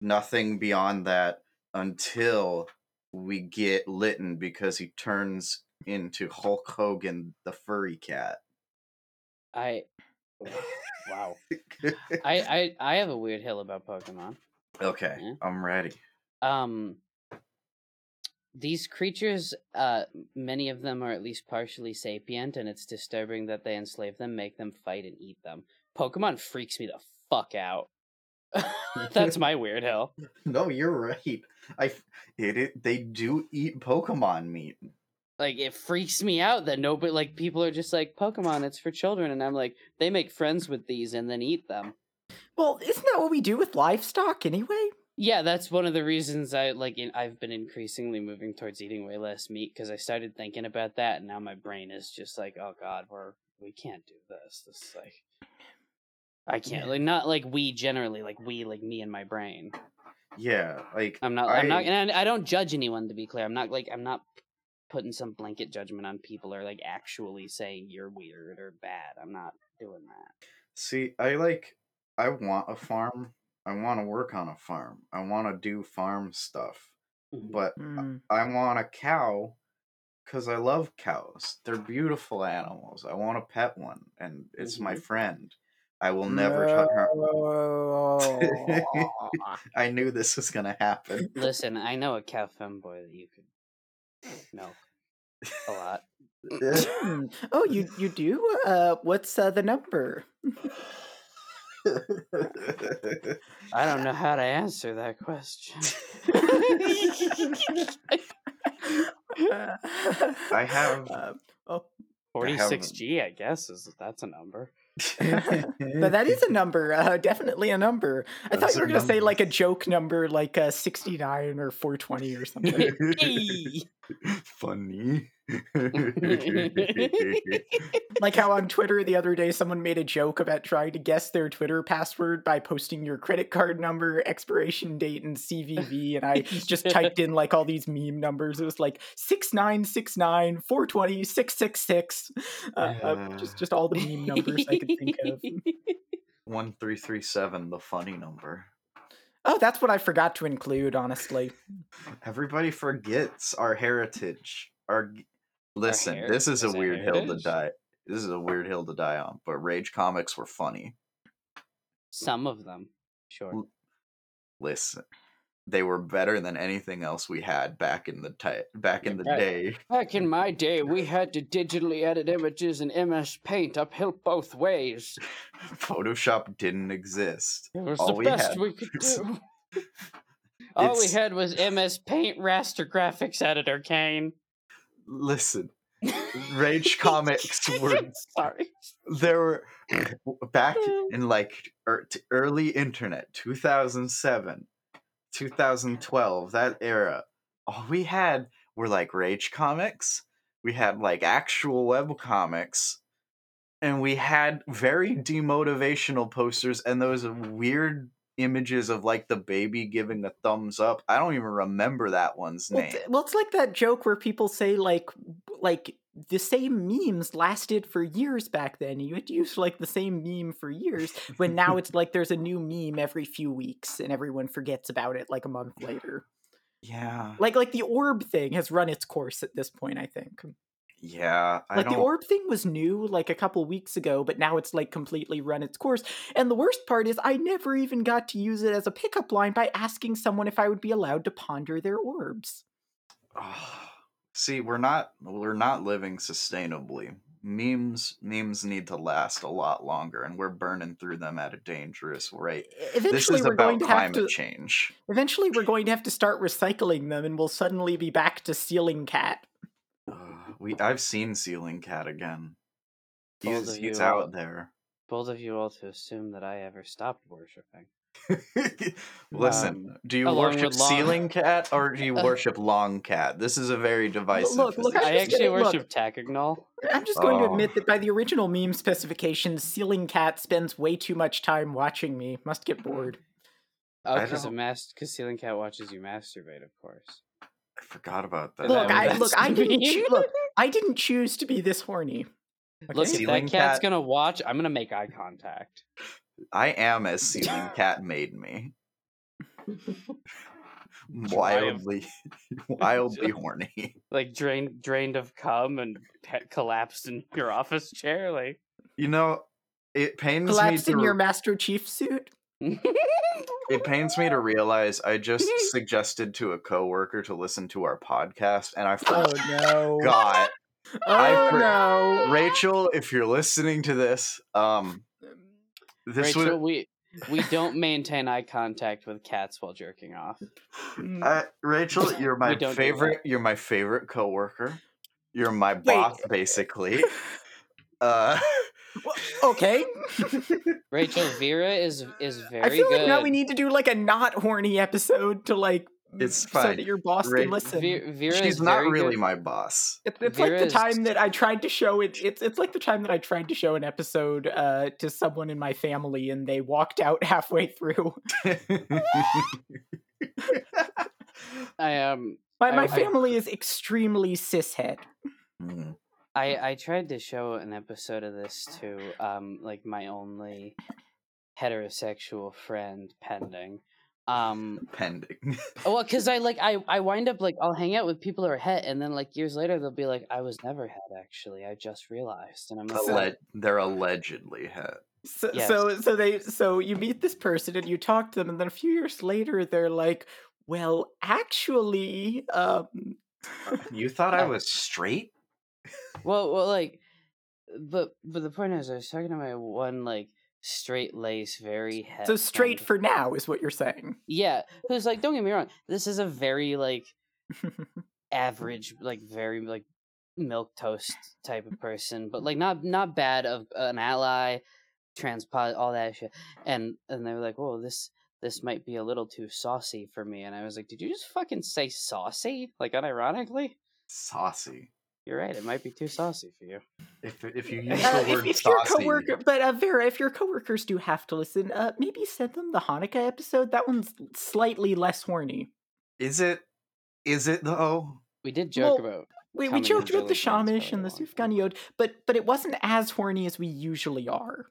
Nothing beyond that until we get Litten because he turns into Hulk Hogan, the furry cat. I wow. I, I I have a weird hill about Pokemon. okay, Yeah. I'm ready. Um these creatures, uh many of them are at least partially sapient, and it's disturbing that they enslave them, make them fight and eat them. Pokemon freaks me the fuck out. That's my weird hill. No, you're right. I f- it, it they do eat Pokemon meat. Like it freaks me out that nobody like people are just like Pokemon. It's for children, and I'm like they make friends with these and then eat them. Well, isn't that what we do with livestock anyway? Yeah, that's one of the reasons I like. In, I've been increasingly moving towards eating way less meat because I started thinking about that, and now my brain is just like, oh god, we're we can't do this. This is like, I can't Yeah. like not like we generally like we like me and my brain. Yeah, like I'm not. I, am not. I- And I don't judge anyone. To be clear, I'm not like I'm not putting some blanket judgment on people or like actually saying you're weird or bad. I'm not doing that. See, I like I want a farm. I want to work on a farm. I want to do farm stuff. Mhm. But Mm. I want a cow cuz I love cows. They're beautiful animals. I want to pet one and it's my Mhm. friend. I will never touch her. I knew this was going to happen. Listen, I know a cow femboy that you could milk a lot. Oh, you you do? Uh, what's uh, the number? I don't know how to answer that question. I have Uh, oh, Forty six G, I guess is that's a number. But that is a number. Uh, definitely a number. I thought you were going to say like a joke number, like uh, sixty nine or four twenty or something. Funny. like how on Twitter the other day someone made a joke about trying to guess their Twitter password by posting your credit card number, expiration date, and CVV, and I just typed in like all these meme numbers. It was like six nine six nine four twenty six six six. Uh, uh, just just all the meme numbers I could think of. 1337, the funny number. Oh, that's what I forgot to include. Honestly, Everybody forgets our heritage. Our g- listen, this is a is a weird hill to die. This is a weird hill to die on. But Rage comics were funny. Some of them, sure. Listen, they were better than anything else we had back in the ti- back in the Right. day. Back in my day, we had to digitally edit images in MS Paint uphill both ways. Photoshop didn't exist. It was All the we best had we could do. All we had was MS Paint raster graphics editor, Kane. Listen, Rage comics were Sorry. there were back in like er, early internet 2007 2012 that era. All we had were like rage comics we had like actual web comics and we had very demotivational posters and those weird images of like the baby giving a thumbs up. I don't even remember that one's well, name. well, it's like that joke where people say like like the same memes lasted for years back then. You had to use like the same meme for years. When now it's like there's a new meme every few weeks, and everyone forgets about it like a month later. yeah Like like the orb thing has run its course at this point. I think. yeah i Like don't the orb thing was new like a couple weeks ago, but now it's like completely run its course. And the worst part is I never even got to use it as a pickup line by asking someone if I would be allowed to ponder their orbs. See, we're not we're not living sustainably. Memes memes need to last a lot longer, and we're burning through them at a dangerous rate. Eventually this is we're going about to have to change. eventually we're going to have to start recycling them and we'll suddenly be back to ceiling cat. Ugh, we I've seen Ceiling Cat again. Bold He's he's out uh, there. Both of you all to assume that I ever stopped worshiping. Listen, Um, do you worship long- Ceiling Cat or do you worship Long Cat? This is a very divisive. look, look. I actually gonna- worship Tacgnol. I'm just going to Oh. admit that by the original meme specifications, ceiling cat spends way too much time watching me. Must get bored. Oh, I because don't- mas- cause Ceiling Cat watches you masturbate, of course. I forgot about that. Look, that I look, I didn't me. choo- look, I didn't choose to be this horny. Look, Okay? if Ceiling that cat's Cat- gonna watch, I'm gonna make eye contact. I am as Ceiling Cat made me. Wildly, wildly horny. Like drained, drained of cum and pe- collapsed in your office chair. Like, You know, it pains Collapsed me to in your Master Chief suit. it pains me to realize I just suggested to a coworker to listen to our podcast, and I forgot. Oh no! forgot. Oh I for- no! Rachel, if you're listening to this, um, this Rachel, would we we don't maintain eye contact with cats while jerking off. Mm. Uh, Rachel, you're my We don't do favorite. You're my favorite coworker. You're my Wait. boss, basically. Uh, okay. Rachel Vera is is very I feel good. like now we need to do like a not horny episode to like It's so fine. that your boss Ra- can listen. Ve- Vera she's not really good. my boss. It's, it's like the time that I tried to show it. It's it's like the time that I tried to show an episode uh, to someone in my family, and they walked out halfway through. I um My my I- family is extremely cishet. Mm. I I tried to show an episode of this to um like my only heterosexual friend pending. Um Pending. well cuz I like I I wind up like I'll hang out with people who are het and then like years later they'll be like I was never het actually. I just realized and I'm like, Alle- they're allegedly het. So, Yes. so so they so you meet this person and you talk to them, and then a few years later they're like, "Well, actually, um, You thought I was straight? Well, well, like, but but the point is, I was talking to my one like straight lace, very het so straight for now is what you're saying." yeah. Who's like, don't get me wrong, this is a very like average, like very like milk toast type of person, but like not not bad of an ally, transpod, all that shit. And and they were like, whoa, this this might be a little too saucy for me. And I was like, did you just fucking say saucy? Like unironically? Saucy. You're right. It might be too saucy for you. If if you use Uh, the if, word if your saucy, coworker, but uh, Vera, if your coworkers do have to listen, uh, maybe send them the Hanukkah episode. That one's slightly less horny. is it? Is it though? We did joke Well, about We, we joked about the Village Shamish and the long. Sufganiyot, but but it wasn't as horny as we usually are.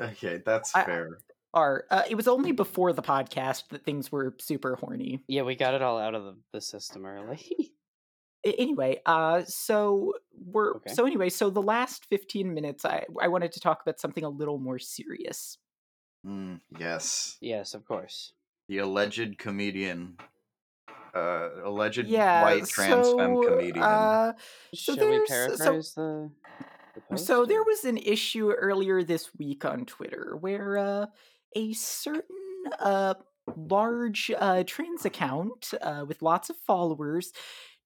Okay, that's I- fair. Are uh, it was only before the podcast that things were super horny. Yeah, we got it all out of the, the system early. Anyway uh so we're Okay. so anyway so the last 15 minutes i i wanted to talk about something a little more serious Mm, yes, yes, of course. the alleged comedian, uh, alleged yeah white trans so, femme comedian. uh So Shall we there's- so- the, the so there was an issue earlier this week on twitter where uh a certain uh large uh trans account uh with lots of followers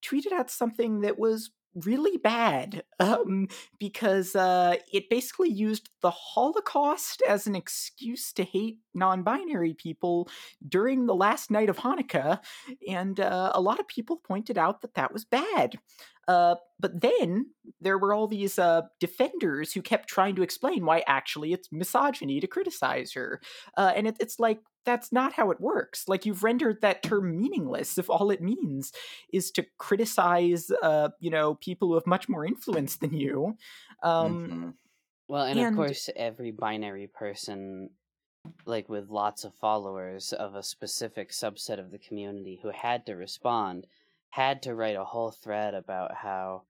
tweeted out something that was really bad um because uh it basically used the holocaust as an excuse to hate non-binary people during the last night of hanukkah and uh, a lot of people pointed out that that was bad. Uh but then there were all these uh defenders who kept trying to explain why actually it's misogyny to criticize her uh and it, it's like that's not how it works like you've rendered that term meaningless if all it means is to criticize uh you know people who have much more influence than you um Mhm. Well, and, of course, every binary person, like with lots of followers of a specific subset of the community who had to respond, had to write a whole thread about how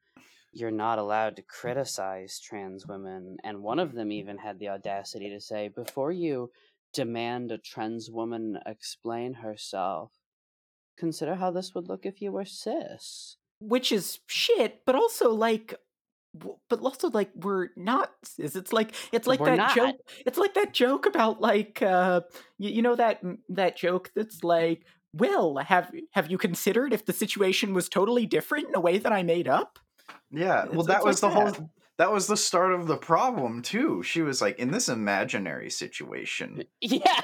you're not allowed to criticize trans women. And one of them even had the audacity to say, before you demand a trans woman explain herself, consider how this would look if you were cis. which is shit but also like but also like we're not cis. it's like it's like We're that not. joke it's like that joke about like uh you, you know that that joke that's like well have have you considered if the situation was totally different in a way that i made up Yeah, well, It's- that it's was like the that. whole. That was the start of the problem too. She was like, in this imaginary situation Yeah.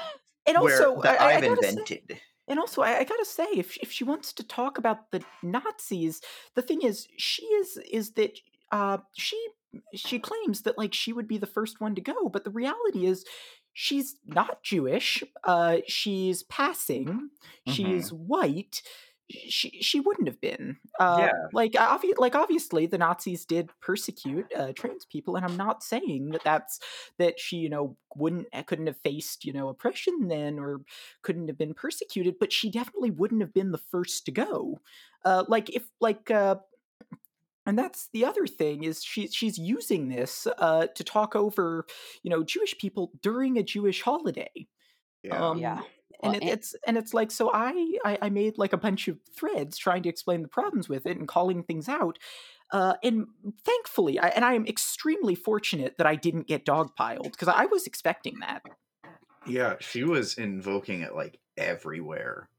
and also that I, I I've gotta say- invented. And also, I, I gotta say, if if she wants to talk about the Nazis, the thing is, she is is that uh, she she claims that like she would be the first one to go, but the reality is, she's not Jewish. Uh, she's passing. She's white. She she wouldn't have been. Uh, Yeah. Like obvi- like obviously the Nazis did persecute uh, trans people, and I'm not saying that that's that she you know wouldn't couldn't have faced you know oppression then or couldn't have been persecuted, but she definitely wouldn't have been the first to go. Uh, like if like uh, and that's the other thing is she she's using this uh, to talk over you know Jewish people during a Jewish holiday. Yeah. Um, Yeah. And Well, it, it's and it's like so I, I I made like a bunch of threads trying to explain the problems with it and calling things out. Uh, and thankfully, I, and I am extremely fortunate that I didn't get dogpiled because I was expecting that. Yeah, she was invoking it like everywhere.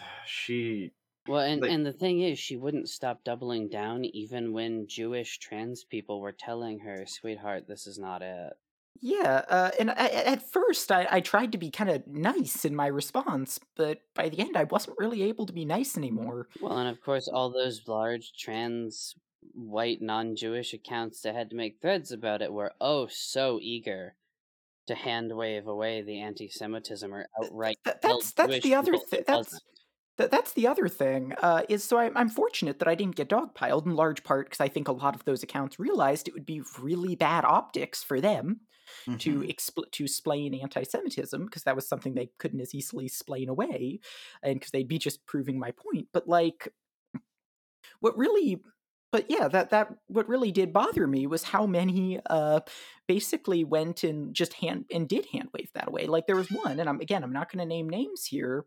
She Well, and, Like- and the thing is, she wouldn't stop doubling down even when Jewish trans people were telling her, sweetheart, this is not it. Yeah, uh, and I, at first I, I tried to be kind of nice in my response, but by the end I wasn't really able to be nice anymore. Well, and of course, all those large trans white non Jewish accounts that had to make threads about it were oh so eager to hand wave away the anti Semitism or outright. Th- that's that's Jewish the other thing. That's that's the other thing. Uh, is so I'm I'm fortunate that I didn't get dogpiled in large part because I think a lot of those accounts realized it would be really bad optics for them to Mhm. expl- to explain anti-Semitism because that was something they couldn't as easily explain away, and because they'd be just proving my point. But like, what really, but yeah, that that what really did bother me was how many uh basically went and just hand and did hand wave that away. Like there was one, and I'm again, I'm not going to name names here,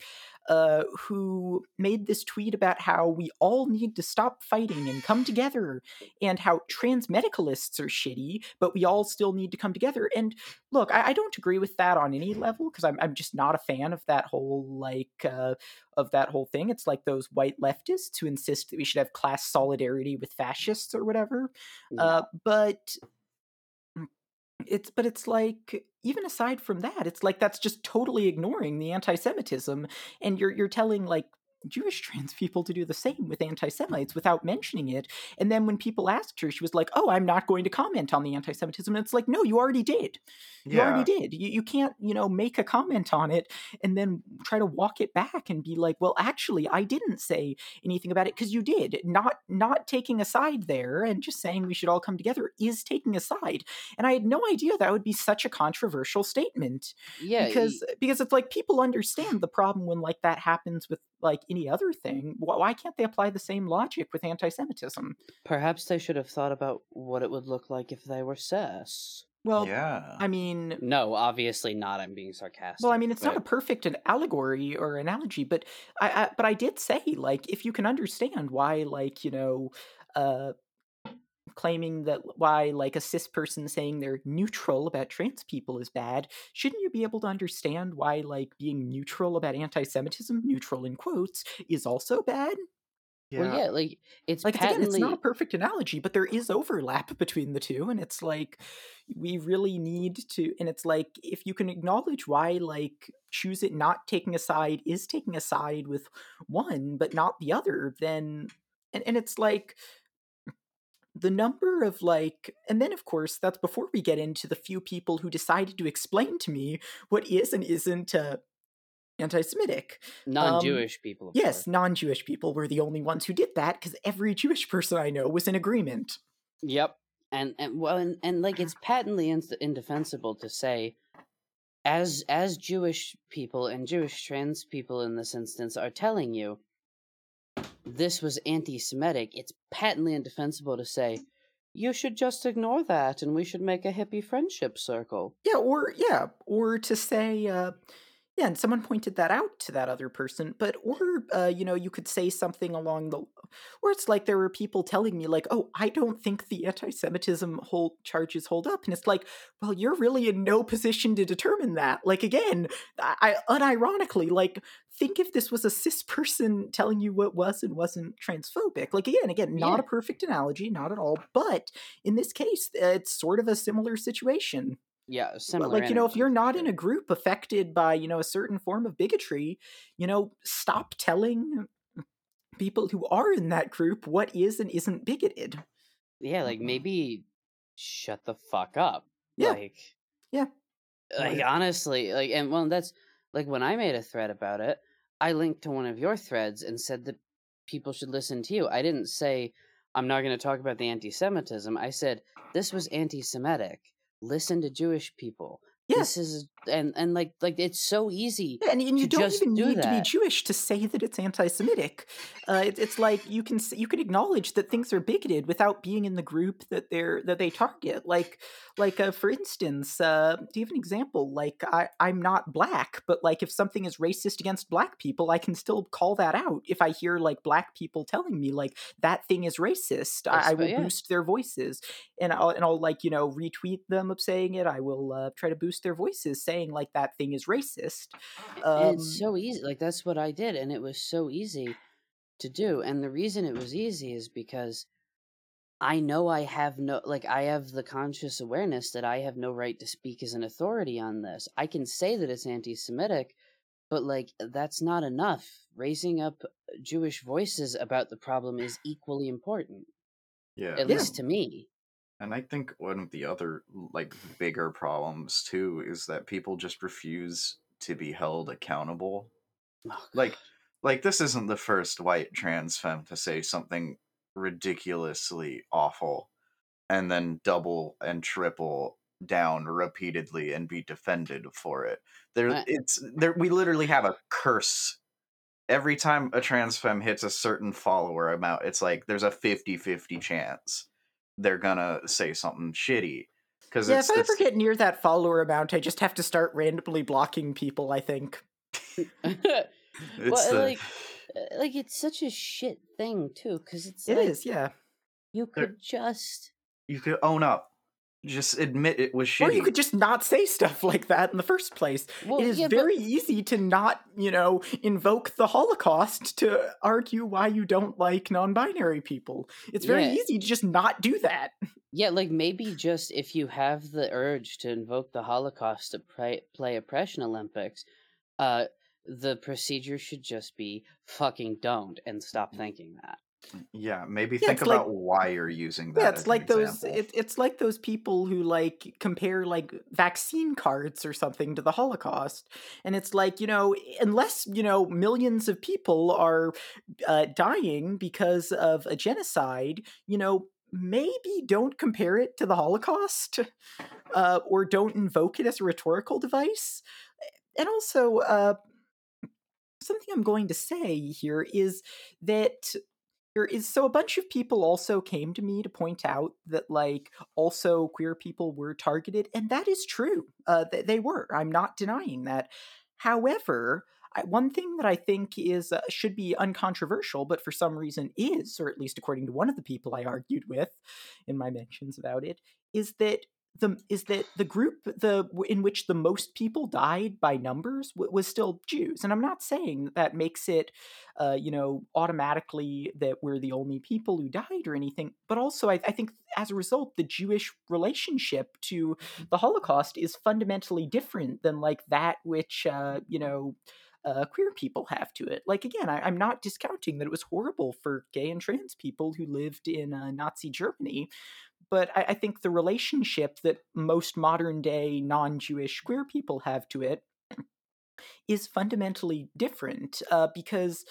uh, who made this tweet about how we all need to stop fighting and come together, and how trans medicalists are shitty, but we all still need to come together. And look, I, I don't agree with that on any level because I'm I'm just not a fan of that whole like uh, of that whole thing. It's like those white leftists who insist that we should have class solidarity with fascists or whatever. Yeah. Uh, but it's but it's like even aside from that, it's like that's just totally ignoring the anti-Semitism, and you're you're telling like Jewish trans people to do the same with anti-Semites without mentioning it. And then when people asked her, she was like, "Oh, I'm not going to comment on the anti-Semitism." And it's like, no, you already did. You yeah. already did. You, you can't, you know, make a comment on it and then try to walk it back and be like, well, actually, I didn't say anything about it because you did. Not not taking a side there and just saying we should all come together is taking a side. And I had no idea that would be such a controversial statement yeah, because because it's like people understand the problem when like that happens with like any other thing. Why, why can't they apply the same logic with anti-Semitism? perhaps they should have thought about what it would look like if they were cis. Well, yeah. I mean, No, obviously not. I'm being sarcastic. Well, I mean, it's not a perfect an allegory or analogy, but I, I but I did say like if you can understand why like you know, uh, claiming that why like a cis person saying they're neutral about trans people is bad, shouldn't you be able to understand why like being neutral about anti-Semitism, neutral in quotes, is also bad? Well, yeah, like it's like it's, again, it's not a perfect analogy, but there is overlap between the two, and it's like we really need to. And it's like if you can acknowledge why, like choose it not taking a side is taking a side with one, but not the other, then and and it's like the number of like and then of course that's before we get into the few people who decided to explain to me what is and isn't uh, anti-semitic non-Jewish people. Yes, course. non-Jewish people were the only ones who did that because every Jewish person I know was in agreement. Yep. And and well, and, and like it's patently in- indefensible to say, as as Jewish people and Jewish trans people in this instance are telling you, this was anti-Semitic. It's patently indefensible to say. You should just ignore that, and we should make a hippie friendship circle. Yeah, or yeah, or to say, uh, yeah, and someone pointed that out to that other person, but or uh, you know, you could say something along the, or it's like there were people telling me like, oh, I don't think the anti-Semitism hold charges hold up, and it's like, well, you're really in no position to determine that. Like again, I, I unironically like think if this was a cis person telling you what was and wasn't transphobic. Like again, again, not Yeah. a perfect analogy, not at all, but in this case, uh, it's sort of a similar situation. Yeah, similar. like you know if you're not in a group affected by you know a certain form of bigotry you know stop telling people who are in that group what is and isn't bigoted yeah, like maybe shut the fuck up. Yeah. Like Yeah. Like honestly, like and well that's like when I made a thread about it, I linked to one of your threads and said that people should listen to you. I didn't say I'm not going to talk about the anti-Semitism. I said this was anti-Semitic. Listen to Jewish people. Yeah. This is and and like like it's so easy. Yeah, and, and you don't even do need to be. Jewish to say that it's anti-Semitic. Uh, it, it's like you can you can acknowledge that things are bigoted without being in the group that they're that they target. Like like uh, for instance, uh, do you have an example? Like I I'm not black, but like if something is racist against black people, I can still call that out. If I hear like black people telling me like that thing is racist, I, I will yeah. boost their voices, and I'll and I'll like you know retweet them of saying it. I will uh, try to boost post their voices saying like that thing is racist. Um, it's so easy. Like that's what I did, and it was so easy to do. And the reason it was easy is because I know I have no like I have the conscious awareness that I have no right to speak as an authority on this. I can say that it's anti-Semitic, but like that's not enough. Raising up Jewish voices about the problem is equally important, Yeah. at Yeah. least to me. And I think one of the other like bigger problems too is that people just refuse to be held accountable. Oh, Like like this isn't the first white trans femme to say something ridiculously awful and then double and triple down repeatedly and be defended for it. There it's there we literally have a curse. Every time a trans femme hits a certain follower amount, it's like there's a 50-50 chance they're gonna say something shitty. Because yeah, if I ever get near that follower amount, I just have to start randomly blocking people. I think. it's well, the- like, uh, like it's such a shit thing too, because it's It like is, yeah. you There- could just you could own up. Just admit it was shitty. Or you could just not say stuff like that in the first place. well, it is yeah, but- very easy to not, you know, invoke the Holocaust to argue why you don't like non-binary people. It's very Yeah. easy to just not do that. Yeah, like maybe just if you have the urge to invoke the Holocaust to play, play oppression Olympics, uh, the procedure should just be fucking don't and stop thinking that. Yeah, maybe Yeah, think it's like- about why you're using that. Yeah, it's like those. It, it's like those people who like compare like vaccine cards or something to the Holocaust, and it's like you know, unless you know millions of people are uh, dying because of a genocide, you know, maybe don't compare it to the Holocaust, uh, or don't invoke it as a rhetorical device, and also. Uh, Something I'm going to say here is that there is so a bunch of people also came to me to point out that like also queer people were targeted and that is true uh th- they were i'm not denying that. However I, one thing that i think is uh, should be uncontroversial but for some reason is or at least according to one of the people i argued with in my mentions about it is that the is that the group the in which the most people died by numbers w- was still Jews, and I'm not saying that, makes it, uh, you know, automatically that we're the only people who died or anything. But also, I, I think as a result, the Jewish relationship to the Holocaust is fundamentally different than like that which uh, you know. Uh, queer people have to it. Like again, I, I'm not discounting that it was horrible for gay and trans people who lived in uh, Nazi Germany, but I, I think the relationship that most modern day non Jewish queer people have to it is fundamentally different uh, because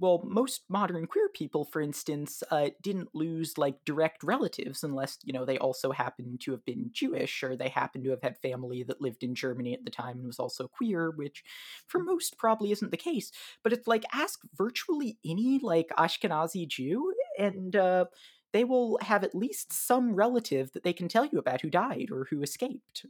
well most modern queer people for instance uh, didn't lose like direct relatives unless you know they also happened to have been jewish or they happened to have had family that lived in germany at the time and was also queer which for most probably isn't the case. But it's like ask virtually any like ashkenazi jew and uh, they will have at least some relative that they can tell you about who died or who escaped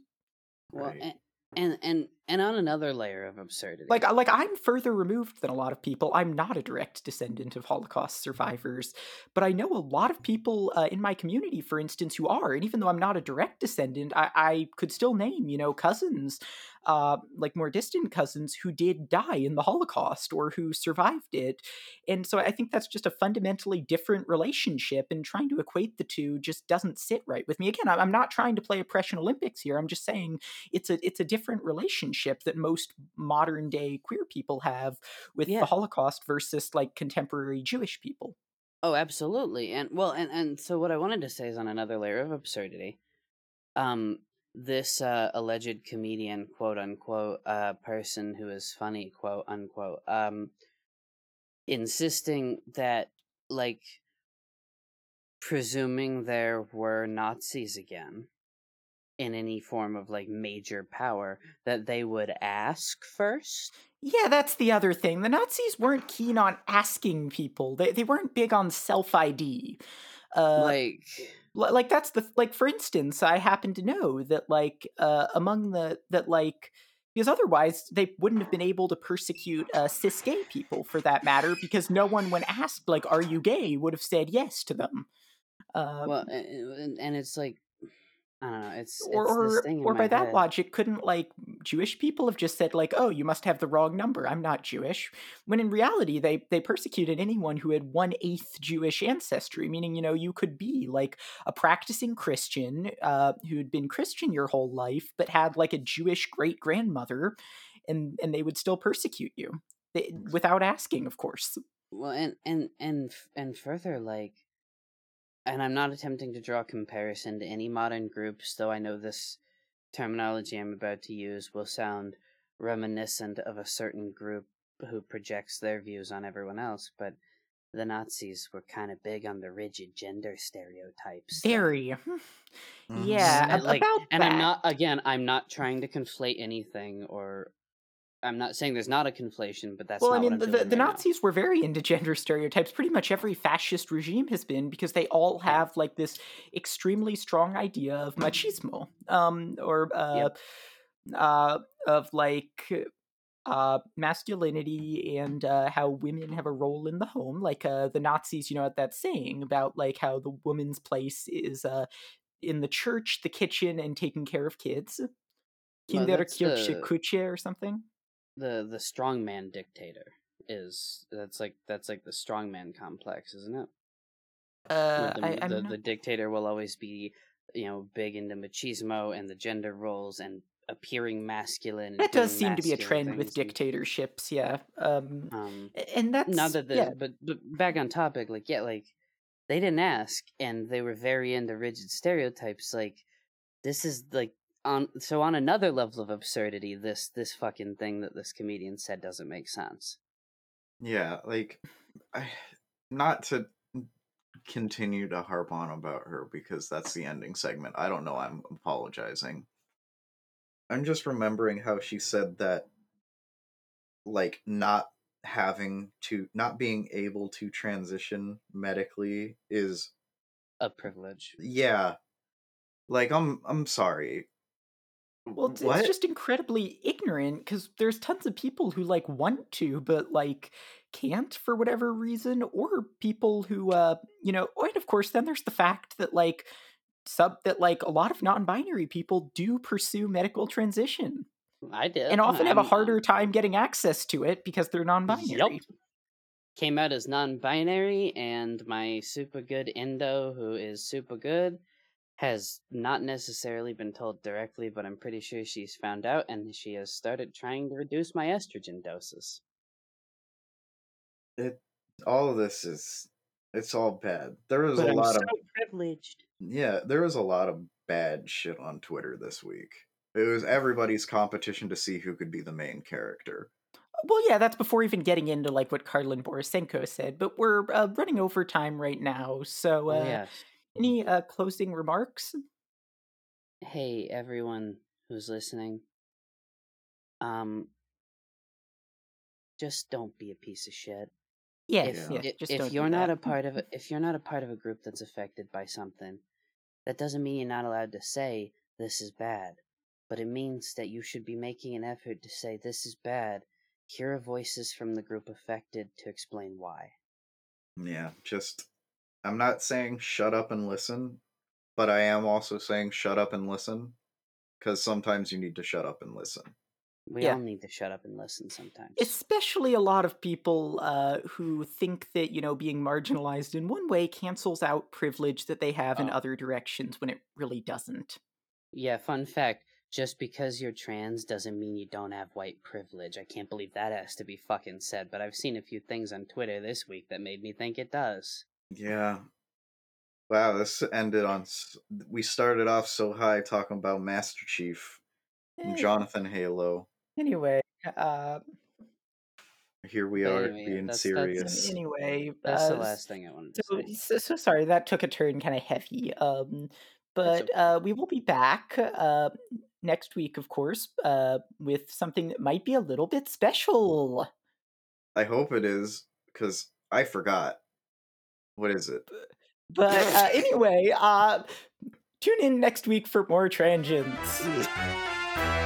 Well, Right. and, and and and on another layer of absurdity, like like i'm further removed than a lot of people. I'm not a direct descendant of holocaust survivors but i know a lot of people uh, in my community for instance who are and even though i'm not a direct descendant i, I could still name you know cousins uh, like more distant cousins who did die in the holocaust or who survived it. And so i think that's just a fundamentally different relationship and trying to equate the two just doesn't sit right with me. Again I'm- not trying to play oppression olympics here. I'm just saying it's a it's a different relationship that most modern day queer people have with Yeah. the Holocaust versus like contemporary Jewish people. Oh, absolutely. And well, and and so what I wanted to say is on another layer of absurdity. Um this uh, alleged comedian, quote unquote, uh, person who is funny, quote unquote, um, insisting that, like, presuming there were Nazis again in any form of like major power, that they would ask first. Yeah, that's the other thing. The Nazis weren't keen on asking people. They they weren't big on self ID. Uh, like, like that's the like for instance i happen to know that like uh among the that like because otherwise they wouldn't have been able to persecute uh, cis gay people for that matter because no one when asked like are you gay would have said yes to them uh, well, and, and it's like, I don't know. It's, it's or this or, thing in or my by that head. logic couldn't like jewish people have just said like oh you must have the wrong number i'm not jewish when in reality they they persecuted anyone who had one eighth jewish ancestry meaning you know you could be like a practicing christian uh, who'd been christian your whole life but had like a jewish great grandmother and and they would still persecute you they, without asking of course Well, and and and and further, like, and I'm not attempting to draw a comparison to any modern groups, though I know this terminology I'm about to use will sound reminiscent of a certain group who projects their views on everyone else. But the Nazis were kind of big on the rigid gender stereotypes. thing. very Mhm. yeah And, ab- like, about and that. I'm not again. I'm not trying to conflate anything, or I'm not saying there's not a conflation, but that's well, not I mean, the, the, right now. Nazis were very into gender stereotypes. Pretty much every fascist regime has been because they all have like this extremely strong idea of machismo, um, or uh, uh, of like uh, masculinity and uh, how women have a role in the home. Like uh, the Nazis, you know, had that saying about like how the woman's place is uh, in the church, the kitchen, and taking care of kids. Well, Kinderkirche the- Kuche or something. The the strongman dictator is that's like that's like the strongman complex, isn't it? Uh, the, I, the, not- the dictator will always be you know big into machismo and the gender roles and appearing masculine. That does seem to be a trend with dictatorships, yeah. Um, Um, and that's not that the yeah. but but back on topic, like yeah, like they didn't ask and they were very into rigid stereotypes. Like this is like on so on another level of absurdity. This this fucking thing that this comedian said doesn't make sense. Yeah, like I, not to continue to harp on about her because that's the ending segment. I don't know, I'm apologizing. I'm just remembering how she said that like not having to not being able to transition medically is A privilege. yeah. Like I'm I'm sorry. Well, it's, it's just incredibly ignorant because there's tons of people who like want to, but like can't for whatever reason, or people who, uh, you know, and of course, then there's the fact that like sub that like a lot of non-binary people do pursue medical transition I did, and often have a I'm- harder time getting access to it because they're non-binary. Yup. Came out as non-binary, and my super good endo, who is super good, has not necessarily been told directly, but I'm pretty sure she's found out, and she has started trying to reduce my estrogen doses. it all of this is it's all bad. There was But a I'm lot so of privileged. Yeah, there was a lot of bad shit on Twitter this week. It was everybody's competition to see who could be the main character. Well, yeah, that's before even getting into like what Karlin Borisenko said, but we're uh, running over time right now. So, uh, yes. Any uh, closing remarks? Hey, everyone who's listening. Um, just don't be a piece of shit. Yeah, if yeah. i- just if you're not a part of a, if you're not a part of a group that's affected by something, that doesn't mean you're not allowed to say this is bad. But it means that you should be making an effort to say this is bad. Hear voices from the group affected to explain why. Yeah, just I'm not saying shut up and listen, but I am also saying shut up and listen cuz sometimes you need to shut up and listen. We Yeah. all need to shut up and listen sometimes. especially a lot of people uh, who think that you know being marginalized in one way cancels out privilege that they have in Oh. other directions when it really doesn't. Yeah, fun fact. Just because you're trans doesn't mean you don't have white privilege. I can't believe that has to be fucking said, but I've seen a few things on Twitter this week that made me think it does. Yeah. Wow, this ended on we started off so high talking about Master Chief and Eh, Jonathan Halo. Anyway, uh, Here we are anyway, being that's- that's- serious. anyway, That's the uh, last thing I wanted to So, say. so, so sorry that took a turn kind of heavy. Um, but uh, we will be back uh, next week, of course, uh, with something that might be a little bit special. I hope it is cuz I forgot. What is it? But uh, anyway, uh, tune in next week for more transients.